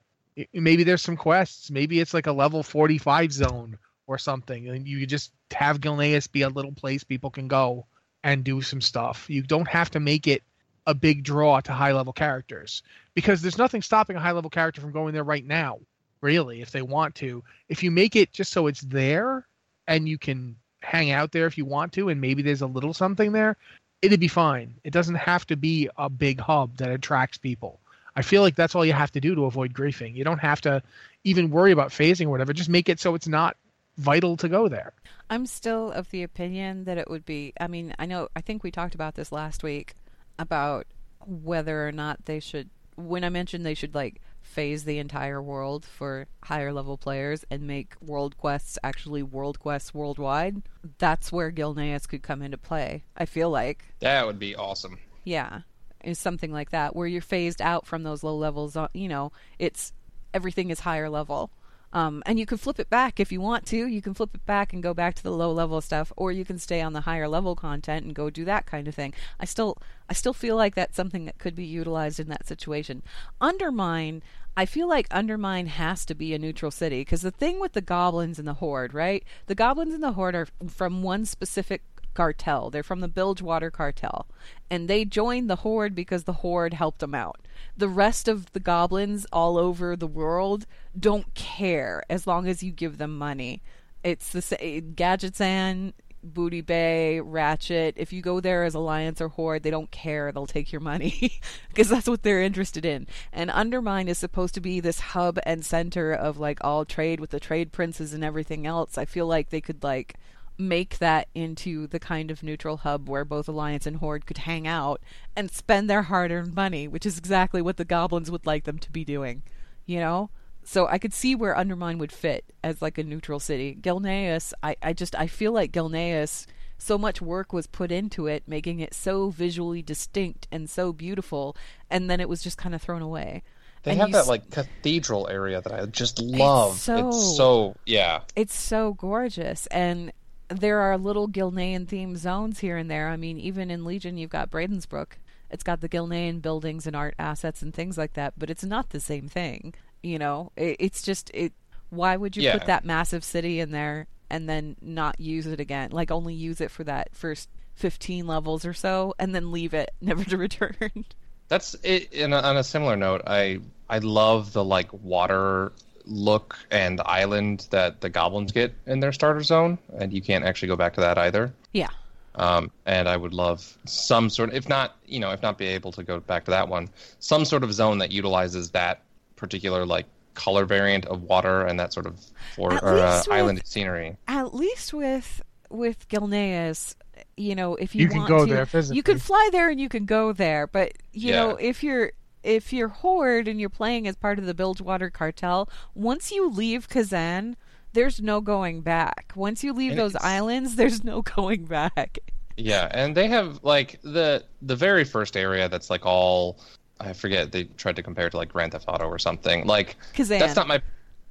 Maybe there's some quests. Maybe it's like a level 45 zone or something, and you just have Gilneas be a little place people can go and do some stuff. You don't have to make it a big draw to high level characters because there's nothing stopping a high level character from going there right now, really, if they want to. If you make it just so it's there and you can hang out there if you want to, and maybe there's a little something there, it'd be fine. It doesn't have to be a big hub that attracts people. I feel like that's all you have to do to avoid griefing. You don't have to even worry about phasing or whatever. Just make it so it's not vital to go there. I'm still of the opinion that it would be. I mean, I know, I think we talked about this last week about whether or not they should. When I mentioned they should like phase the entire world for higher level players and make world quests actually world quests worldwide, that's where Gilneas could come into play. I feel like that would be awesome. Yeah, is something like that where you're phased out from those low levels. Uh, you know, it's everything is higher level um, and you can flip it back if you want to. You can flip it back and go back to the low level stuff, or you can stay on the higher level content and go do that kind of thing. I still, I still feel like that's something that could be utilized in that situation. Undermine, I feel like Undermine has to be a neutral city because the thing with the goblins and the horde, right? The goblins and the horde are from one specific cartel. They're from the Bilgewater cartel, and they joined the horde because the horde helped them out the rest of the goblins all over the world don't care as long as you give them money. It's the same Gadgetzan, Booty Bay, Ratchet. If you go there as Alliance or Horde, they don't care. They'll take your money because that's what they're interested in. And Undermine is supposed to be this hub and center of like all trade with the trade princes and everything else. I feel like they could like make that into the kind of neutral hub where both Alliance and Horde could hang out and spend their hard earned money, which is exactly what the goblins would like them to be doing. You know? So I could see where Undermine would fit as like a neutral city. Gilneas, I, I just I feel like Gilneas so much work was put into it, making it so visually distinct and so beautiful, and then it was just kind of thrown away. They and have that like cathedral area that I just love. It's so, it's so, yeah. It's so gorgeous. And there are little Gilnean themed zones here and there. I mean, even in Legion, you've got Bradensbrook. It's got the Gilnean buildings and art assets and things like that, but it's not the same thing. You know, it, it's just it. Why would you yeah. put that massive city in there and then not use it again? Like only use it for that first fifteen levels or so, and then leave it never to return. That's it. In a, on a similar note, I I love the like water look and island that the goblins get in their starter zone, and you can't actually go back to that either. Yeah. Um, and I would love some sort of, if not, you know, if not be able to go back to that one, some sort of zone that utilizes that particular like color variant of water and that sort of for or, uh, with, island scenery. At least with with Gilneas, you know, if you, you can go to, there physically. you can fly there and you can go there. But you yeah. know, if you're if you're Horde and you're playing as part of the Bilgewater cartel, once you leave Kezan, there's no going back. Once you leave And those islands, there's no going back. Yeah, and they have like the the very first area that's like all I forget they tried to compare it to like Grand Theft Auto or something. Like Kezan. that's not my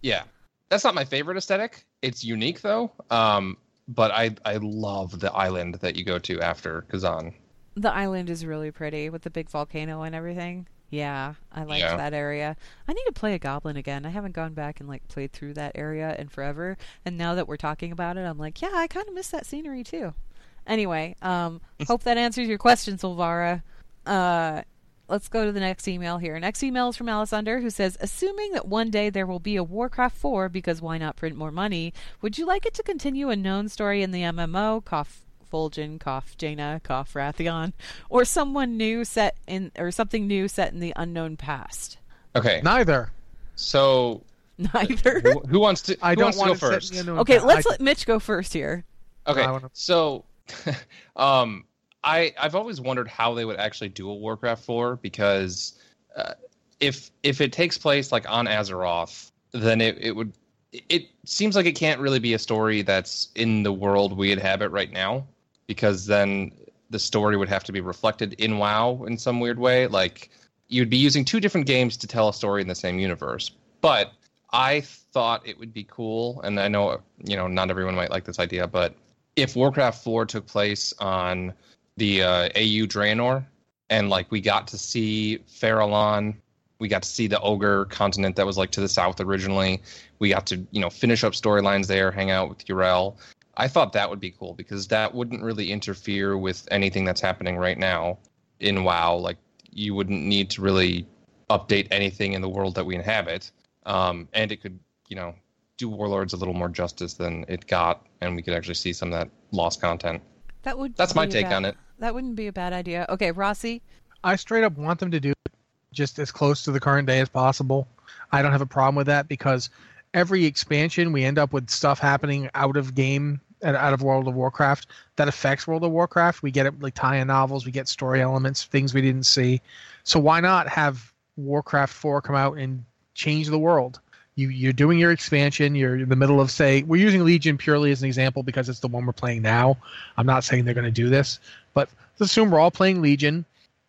yeah. That's not my favorite aesthetic. It's unique though. Um but I I love the island that you go to after Kezan. The island is really pretty with the big volcano and everything. Yeah, I like Yeah. that area. I need to play a goblin again. I haven't gone back and like played through that area in forever. And now that we're talking about it, I'm like, yeah, I kind of miss that scenery too. Anyway, um, hope that answers your question, Silvara. Uh, let's go to the next email here. Next email is from Alessander, who says, "Assuming that one day there will be a Warcraft 4, because why not print more money? Would you like it to continue a known story in the MMO? Cough, Fulgen, cough, Jaina, cough, Wrathion, or someone new set in, or something new set in the unknown past? Okay. Neither. So Neither. who, who wants to I who don't want to want go to first? Set, Okay, I- let's let Mitch go first here. Okay, wanna- so um, I I've always wondered how they would actually do a Warcraft 4 because uh, if if it takes place like on Azeroth, then it, it would it seems like it can't really be a story that's in the world we inhabit right now because then the story would have to be reflected in WoW in some weird way. Like you'd be using two different games to tell a story in the same universe. But I thought it would be cool, and I know you know not everyone might like this idea, but if Warcraft 4 took place on the uh, AU Draenor, and like we got to see Farahlon, we got to see the Ogre continent that was like to the south originally. We got to you know finish up storylines there, hang out with Yrel. I thought that would be cool because that wouldn't really interfere with anything that's happening right now in WoW. Like you wouldn't need to really update anything in the world that we inhabit, um, and it could you know do Warlords a little more justice than it got, and we could actually see some of that lost content. That would. That's my take bad- on it. That wouldn't be a bad idea. Okay, Rossi. I straight up want them to do it just as close to the current day as possible. I don't have a problem with that because every expansion we end up with stuff happening out of game and out of World of Warcraft that affects World of Warcraft. We get it like tie-in novels, we get story elements, things we didn't see. So why not have Warcraft 4 come out and change the world? You, you're doing your expansion. You're in the middle of say we're using Legion purely as an example because it's the one we're playing now. I'm not saying they're going to do this, but let's assume we're all playing Legion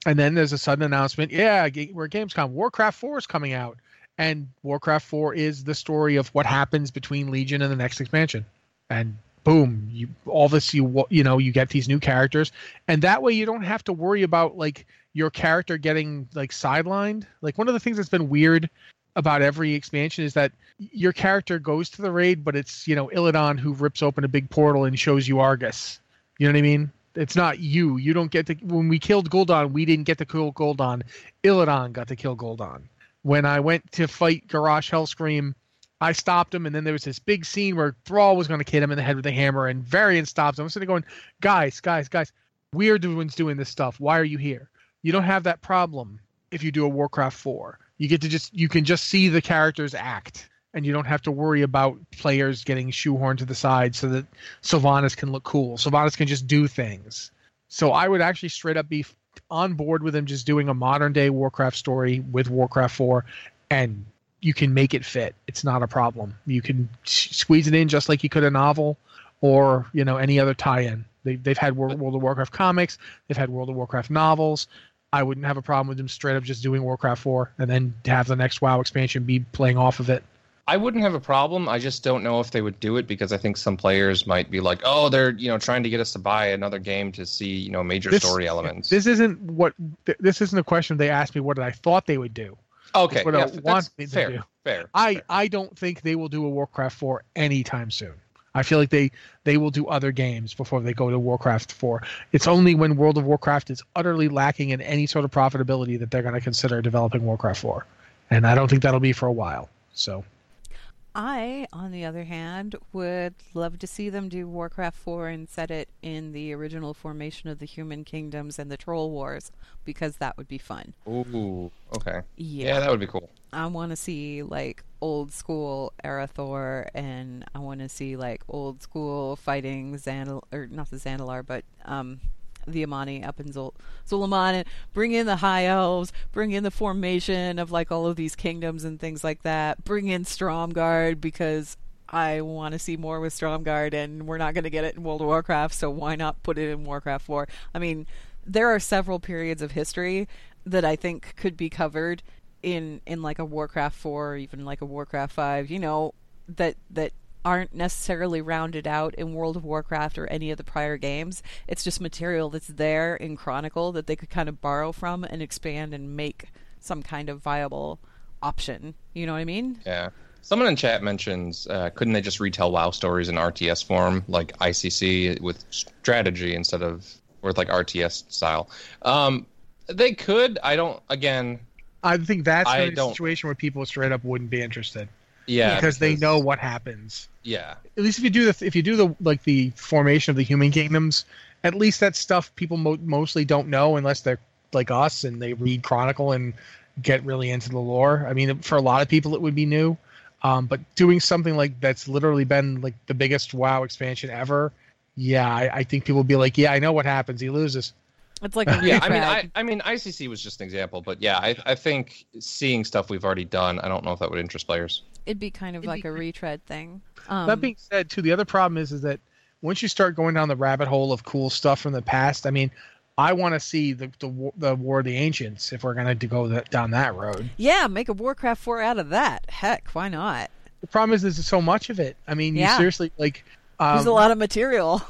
and then there's a sudden announcement yeah we're gamescom warcraft 4 is coming out and warcraft 4 is the story of what happens between legion and the next expansion and boom you all this you you know you get these new characters and that way you don't have to worry about like your character getting like sidelined like one of the things that's been weird about every expansion is that your character goes to the raid but it's you know illidan who rips open a big portal and shows you argus you know what i mean it's not you. You don't get to. When we killed Gul'dan, we didn't get to kill Gul'dan. Illidan got to kill Gul'dan. When I went to fight Garrosh Hellscream, I stopped him, and then there was this big scene where Thrall was going to hit him in the head with a hammer, and Varian stops him. I'm sitting going, guys, guys, guys, we're the ones doing this stuff. Why are you here? You don't have that problem if you do a Warcraft 4. You get to just you can just see the characters act, and you don't have to worry about players getting shoehorned to the side so that Sylvanas can look cool. Sylvanas can just do things. So I would actually straight up be on board with him just doing a modern day Warcraft story with Warcraft 4 and you can make it fit. It's not a problem. You can squeeze it in just like you could a novel or, you know, any other tie-in. They, they've had World, World of Warcraft comics. They've had World of Warcraft novels. I wouldn't have a problem with them straight up just doing Warcraft 4 and then have the next WoW expansion be playing off of it. I wouldn't have a problem. I just don't know if they would do it because I think some players might be like, "Oh, they're you know trying to get us to buy another game to see you know major This- story elements." This isn't what this isn't a question they asked me what I thought they would do. Okay, what yeah, I that's want to fair, do. fair. I fair. I don't think they will do a Warcraft 4 anytime soon. I feel like they they will do other games before they go to Warcraft 4. It's only when World of Warcraft is utterly lacking in any sort of profitability that they're going to consider developing Warcraft 4. And I don't think that'll be for a while. So I, on the other hand, would love to see them do Warcraft 4 and set it in the original formation of the Human Kingdoms and the Troll Wars because that would be fun. Ooh, okay. Yeah. Yeah, that would be cool. I want to see like old school Arathor and I want to see like old school fighting Xandal or not the Zandalar but um the Amani up in Zul- Zul'Aman and bring in the High Elves, bring in the formation of like all of these kingdoms and things like that. Bring in Stromgarde because I want to see more with Stromgarde, and we're not going to get it in World of Warcraft, so why not put it in Warcraft 4? I mean, there are several periods of history that I think could be covered in in like a Warcraft 4 or even like a Warcraft 5, you know, that that aren't necessarily rounded out in World of Warcraft or any of the prior games. It's just material that's there in Chronicle that they could kind of borrow from and expand and make some kind of viable option. You know what I mean? Yeah. Someone in chat mentions, uh, couldn't they just retell WoW stories in RTS form, like ICC with strategy instead of with like RTS style? Um, they could. I don't. Again, I think that's I really a situation where people straight up wouldn't be interested yeah, because they know what happens. Yeah, At least if you do the if you do the like the formation of the human kingdoms, at least that stuff people mo- mostly don't know unless they're like us and they read Chronicle and get really into the lore. I mean, for a lot of people, it would be new. Um, but doing something like that's literally been like the biggest WoW expansion ever, yeah, I, I think people would be like, yeah, I know what happens. He loses. It's like yeah. I mean. I, I mean, ICC was just an example, but yeah, I, I think seeing stuff we've already done, I don't know if that would interest players. It'd be kind of like a retread thing. Um, that being said, too, the other problem is is that once you start going down the rabbit hole of cool stuff from the past, I mean, I want to see the the War- the War of the Ancients if we're going to go that, down that road. yeah, make a Warcraft 4 out of that. Heck, why not? The problem is there's so much of it. I mean, you Yeah. seriously like. Um, There's a lot of material.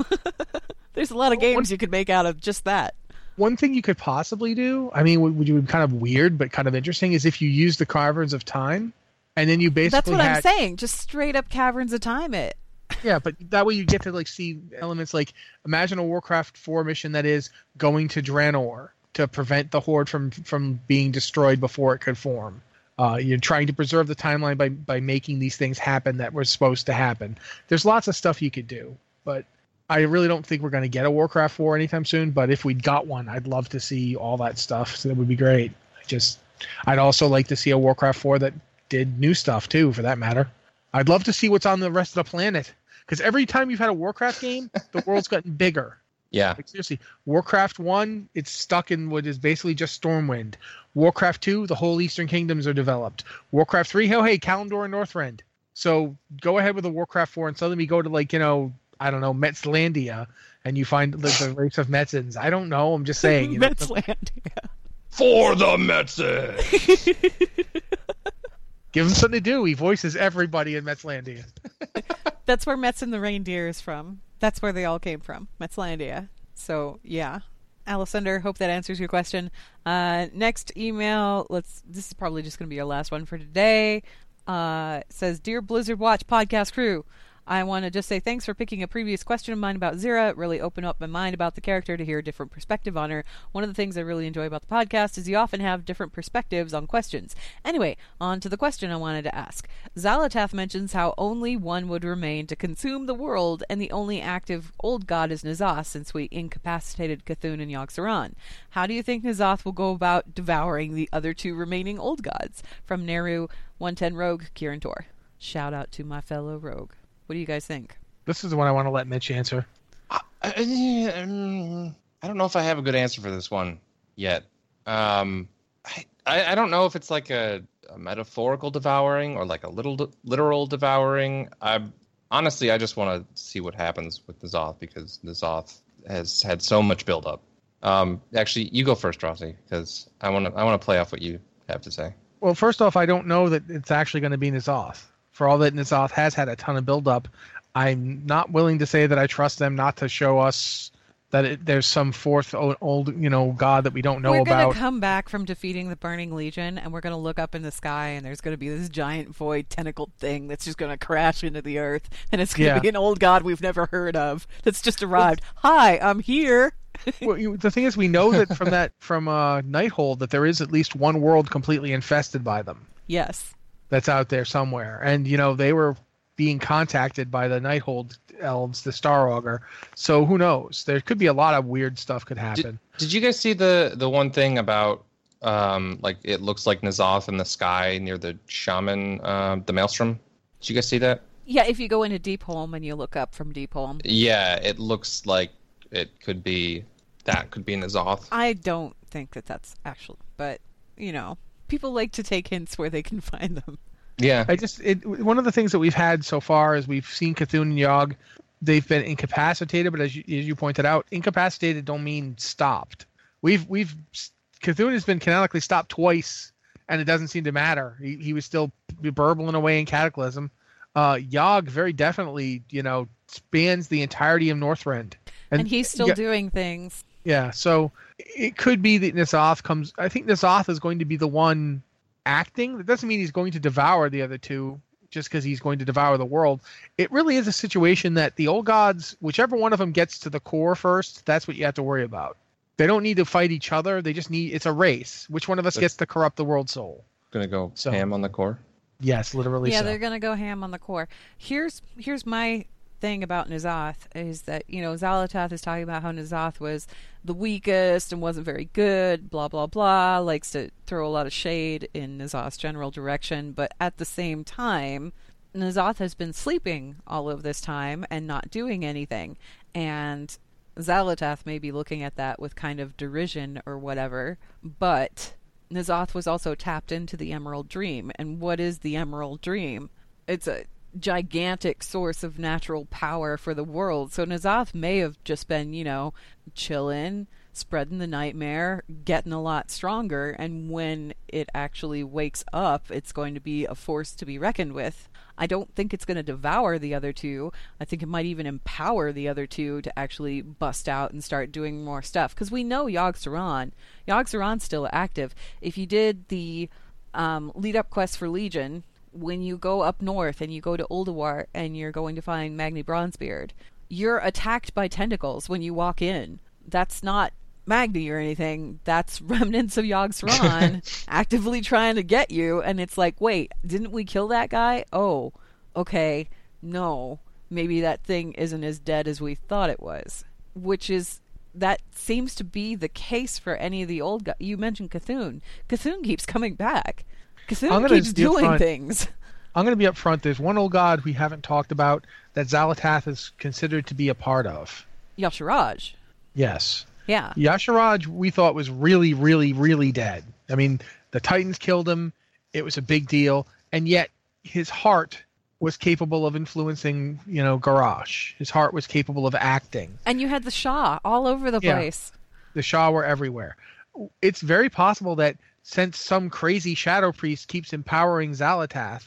There's a lot of games you could make out of just that. One thing you could possibly do, I mean, would, would be kind of weird but kind of interesting, is if you use the Caverns of Time, and then you basically That's what had, I'm saying. Just straight up Caverns of Time it. Yeah, but that way you get to like see elements like imagine a Warcraft 4 mission that is going to Draenor to prevent the horde from from being destroyed before it could form. Uh, you're trying to preserve the timeline by by making these things happen that were supposed to happen. There's lots of stuff you could do, but I really don't think we're going to get a Warcraft 4 anytime soon. But if we got one, I'd love to see all that stuff. So that would be great. I just, I'd also like to see a Warcraft 4 that did new stuff too, for that matter. I'd love to see what's on the rest of the planet. Because every time you've had a Warcraft game, the world's gotten bigger. Yeah, Like seriously, Warcraft One, it's stuck in what is basically just Stormwind. Warcraft Two, the whole Eastern Kingdoms are developed. Warcraft Three, oh hey, Kalimdor and Northrend. So go ahead with the Warcraft Four and suddenly we go to like you know I don't know Metzlandia and you find the, the race of Metzins. I don't know. I'm just saying. You know, Metzlandia. for the Metzes. give him something to do. He voices everybody in Metzlandia. That's where Metz and the reindeer is from. That's where they all came from, Metzlandia. So yeah, Alessander, hope that answers your question. Uh, next email, let's. This is probably just going to be our last one for today. Uh, says, "Dear Blizzard Watch podcast crew." I want to just say thanks for picking a previous question of mine about Xe'ra. It really opened up my mind about the character to hear a different perspective on her. One of the things I really enjoy about the podcast is you often have different perspectives on questions. Anyway, on to the question I wanted to ask. Xal'atath mentions how only one would remain to consume the world, and the only active old god is N'Zoth, since we incapacitated Cthulhu and Yogg-Saron. How do you think N'Zoth will go about devouring the other two remaining old gods? From Neru, 110 Rogue, Kirin Tor. Shout out to my fellow rogue. What do you guys think? This is the one I want to let Mitch answer. Um, I don't know if I have a good answer for this one yet. Um, I, I, I don't know if it's like a, a metaphorical devouring or like a little de- literal devouring. I honestly, I just want to see what happens with N'Zoth because N'Zoth has had so much buildup. Um, actually, you go first, Rossi, because I want to I want to play off what you have to say. Well, first off, I don't know that it's actually going to be N'Zoth. For all that N'Zoth has had a ton of buildup, I'm not willing to say that I trust them not to show us that it, there's some fourth old, you know, god that we don't know about. we're gonna come back from defeating the Burning Legion, and we're gonna look up in the sky, and there's gonna be this giant void tentacled thing that's just gonna crash into the earth, and it's gonna Yeah. be an old god we've never heard of that's just arrived. Hi, I'm here. well, you, the thing is, we know that from that from uh, Nighthold that there is at least one world completely infested by them. Yes. That's out there somewhere. And you know, they were being contacted by the Nighthold elves, the Star Augur. So who knows? There could be a lot of weird stuff could happen. Did you guys see the the one thing about um like it looks like N'Zoth in the sky near the shaman um the maelstrom? Did you guys see that? Yeah, if you go into Deepholm and you look up from Deepholm. Yeah, it looks like it could be that could be N'Zoth. I don't think that that's actually, but you know, people like to take hints where they can find them. Yeah, I just it, one of the things that we've had so far is we've seen Cthulhu and Yogg. They've been incapacitated, but as you, as you pointed out, incapacitated don't mean stopped. We've we've Cthulhu has been canonically stopped twice, and it doesn't seem to matter. He, he was still burbling away in Cataclysm. Uh, Yogg very definitely, you know, spans the entirety of Northrend, and, and he's still yeah, doing things. Yeah, so it could be that N'Zoth comes. I think N'Zoth is going to be the one acting. That doesn't mean he's going to devour the other two just because he's going to devour the world. It really is a situation that the old gods, whichever one of them gets to the core first, that's what you have to worry about. They don't need to fight each other. They just need it's a race. Which one of us gets to corrupt the world soul? Gonna go so, ham on the core. Yes, literally. Yeah, so. they're gonna go ham on the core. Here's here's my thing about N'Zoth is that you know Xal'atath is talking about how N'Zoth was the weakest and wasn't very good, blah blah blah. Likes to throw a lot of shade in N'Zoth's general direction, but at the same time, N'Zoth has been sleeping all of this time and not doing anything, and Xal'atath may be looking at that with kind of derision or whatever, but N'Zoth was also tapped into the Emerald Dream. And what is the Emerald Dream? It's a gigantic source of natural power for the world. So N'Zoth may have just been, you know, chilling, spreading the nightmare, getting a lot stronger, and when it actually wakes up, it's going to be a force to be reckoned with. I don't think it's going to devour the other two. I think it might even empower the other two to actually bust out and start doing more stuff. Because we know Yogg-Saron. Yogg-Saron's still active. If you did the um, lead up quest for Legion, when you go up north and you go to Ulduar and you're going to find Magni Bronzebeard, you're attacked by tentacles when you walk in. That's not Magni or anything. That's remnants of Yogg-Saron actively trying to get you. And it's like, wait, didn't we kill that guy? Oh, okay. No. Maybe that thing isn't as dead as we thought it was. Which is, that seems to be the case for any of the old guys. You mentioned Cthulhu. Cthulhu keeps coming back. Cthulhu keeps doing things. I'm going to be up front. There's one old god we haven't talked about that Xal'atath is considered to be a part of. Y'Shaarj. Yes. Yeah. Y'Shaarj we thought was really, really, really dead. I mean, the Titans killed him. It was a big deal, and yet his heart was capable of influencing, you know, Garrosh. His heart was capable of acting. And you had the Sha all over the yeah. place. The Sha were everywhere. It's very possible that since some crazy shadow priest keeps empowering Xal'atath,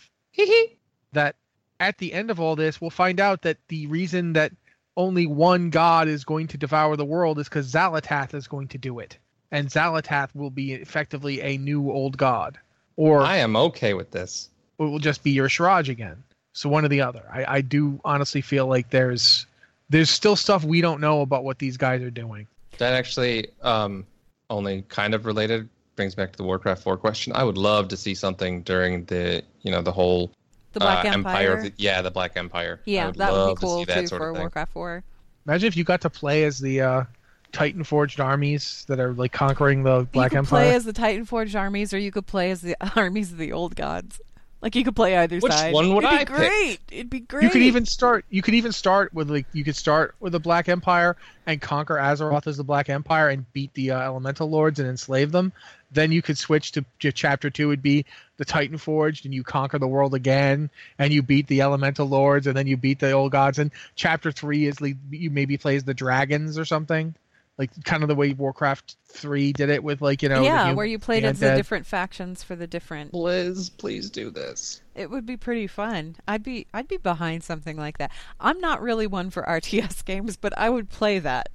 that at the end of all this, we'll find out that the reason that only one god is going to devour the world is because Xal'atath is going to do it, and Xal'atath will be effectively a new old god. Or I am okay with this. It will just be Y'Shaarj again. So one or the other. I, I do honestly feel like there's there's still stuff we don't know about what these guys are doing. That actually um, only kind of related brings back to the Warcraft 4 question. I would love to see something during the you know the whole the Black uh, Empire. Empire the, yeah, the Black Empire. Yeah, would that would be cool to too for Warcraft 4. Imagine if you got to play as the uh, Titan forged armies that are like conquering the Black you could Empire. Play as the Titan forged armies, or you could play as the armies of the old gods. Like you could play either Which side. one would It'd I be great. Pick? It'd be great. You could even start. You could even start with like you could start with the Black Empire and conquer Azeroth as the Black Empire and beat the uh, Elemental Lords and enslave them. Then you could switch to, to chapter two. Would be the Titan Forged and you conquer the world again and you beat the Elemental Lords and then you beat the old gods. And chapter three is like you maybe plays the dragons or something like kind of the way Warcraft three did it with like you know yeah, where you played as the different factions for the different. Blizz, please do this. It would be pretty fun. I'd be I'd be behind something like that. I'm not really one for RTS games, but I would play that.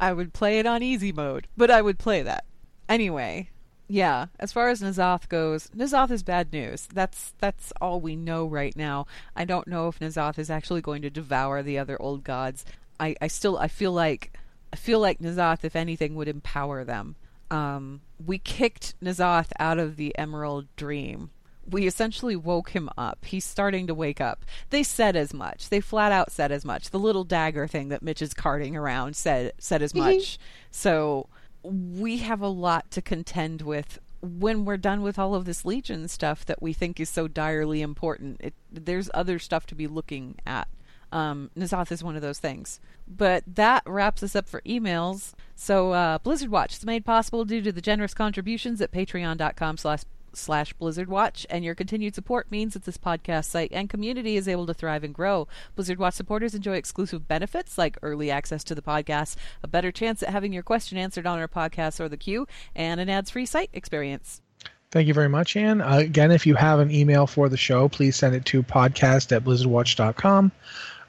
I would play it on easy mode, but I would play that anyway. Yeah, as far as N'Zoth goes, N'Zoth is bad news. That's that's all we know right now. I don't know if N'Zoth is actually going to devour the other old gods. I, I still I feel like I feel like N'Zoth, if anything, would empower them. Um, we kicked N'Zoth out of the Emerald Dream. We essentially woke him up. He's starting to wake up. They said as much. They flat out said as much. The little dagger thing that Mitch is carting around said said as much. so we have a lot to contend with when we're done with all of this Legion stuff that we think is so direly important. It, there's other stuff to be looking at. Um, N'Zoth is one of those things. But that wraps us up for emails. So uh, Blizzard Watch is made possible due to the generous contributions at patreon.com slash slash Blizzard Watch, and your continued support means that this podcast site and community is able to thrive and grow. Blizzard Watch supporters enjoy exclusive benefits like early access to the podcast, a better chance at having your question answered on our podcast or the queue, and an ads-free site experience. Thank you very much, Anne. Uh, again, if you have an email for the show, please send it to podcast at blizzardwatch.com.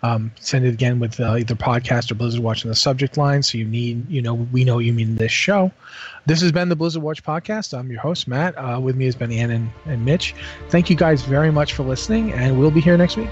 Um, send it again with uh, either podcast or Blizzard Watch in the subject line, so you need, you know, we know you mean this show. This has been the Blizzard Watch podcast. I'm your host Matt. Uh, with me has been Anne and, and Mitch. Thank you guys very much for listening, and we'll be here next week.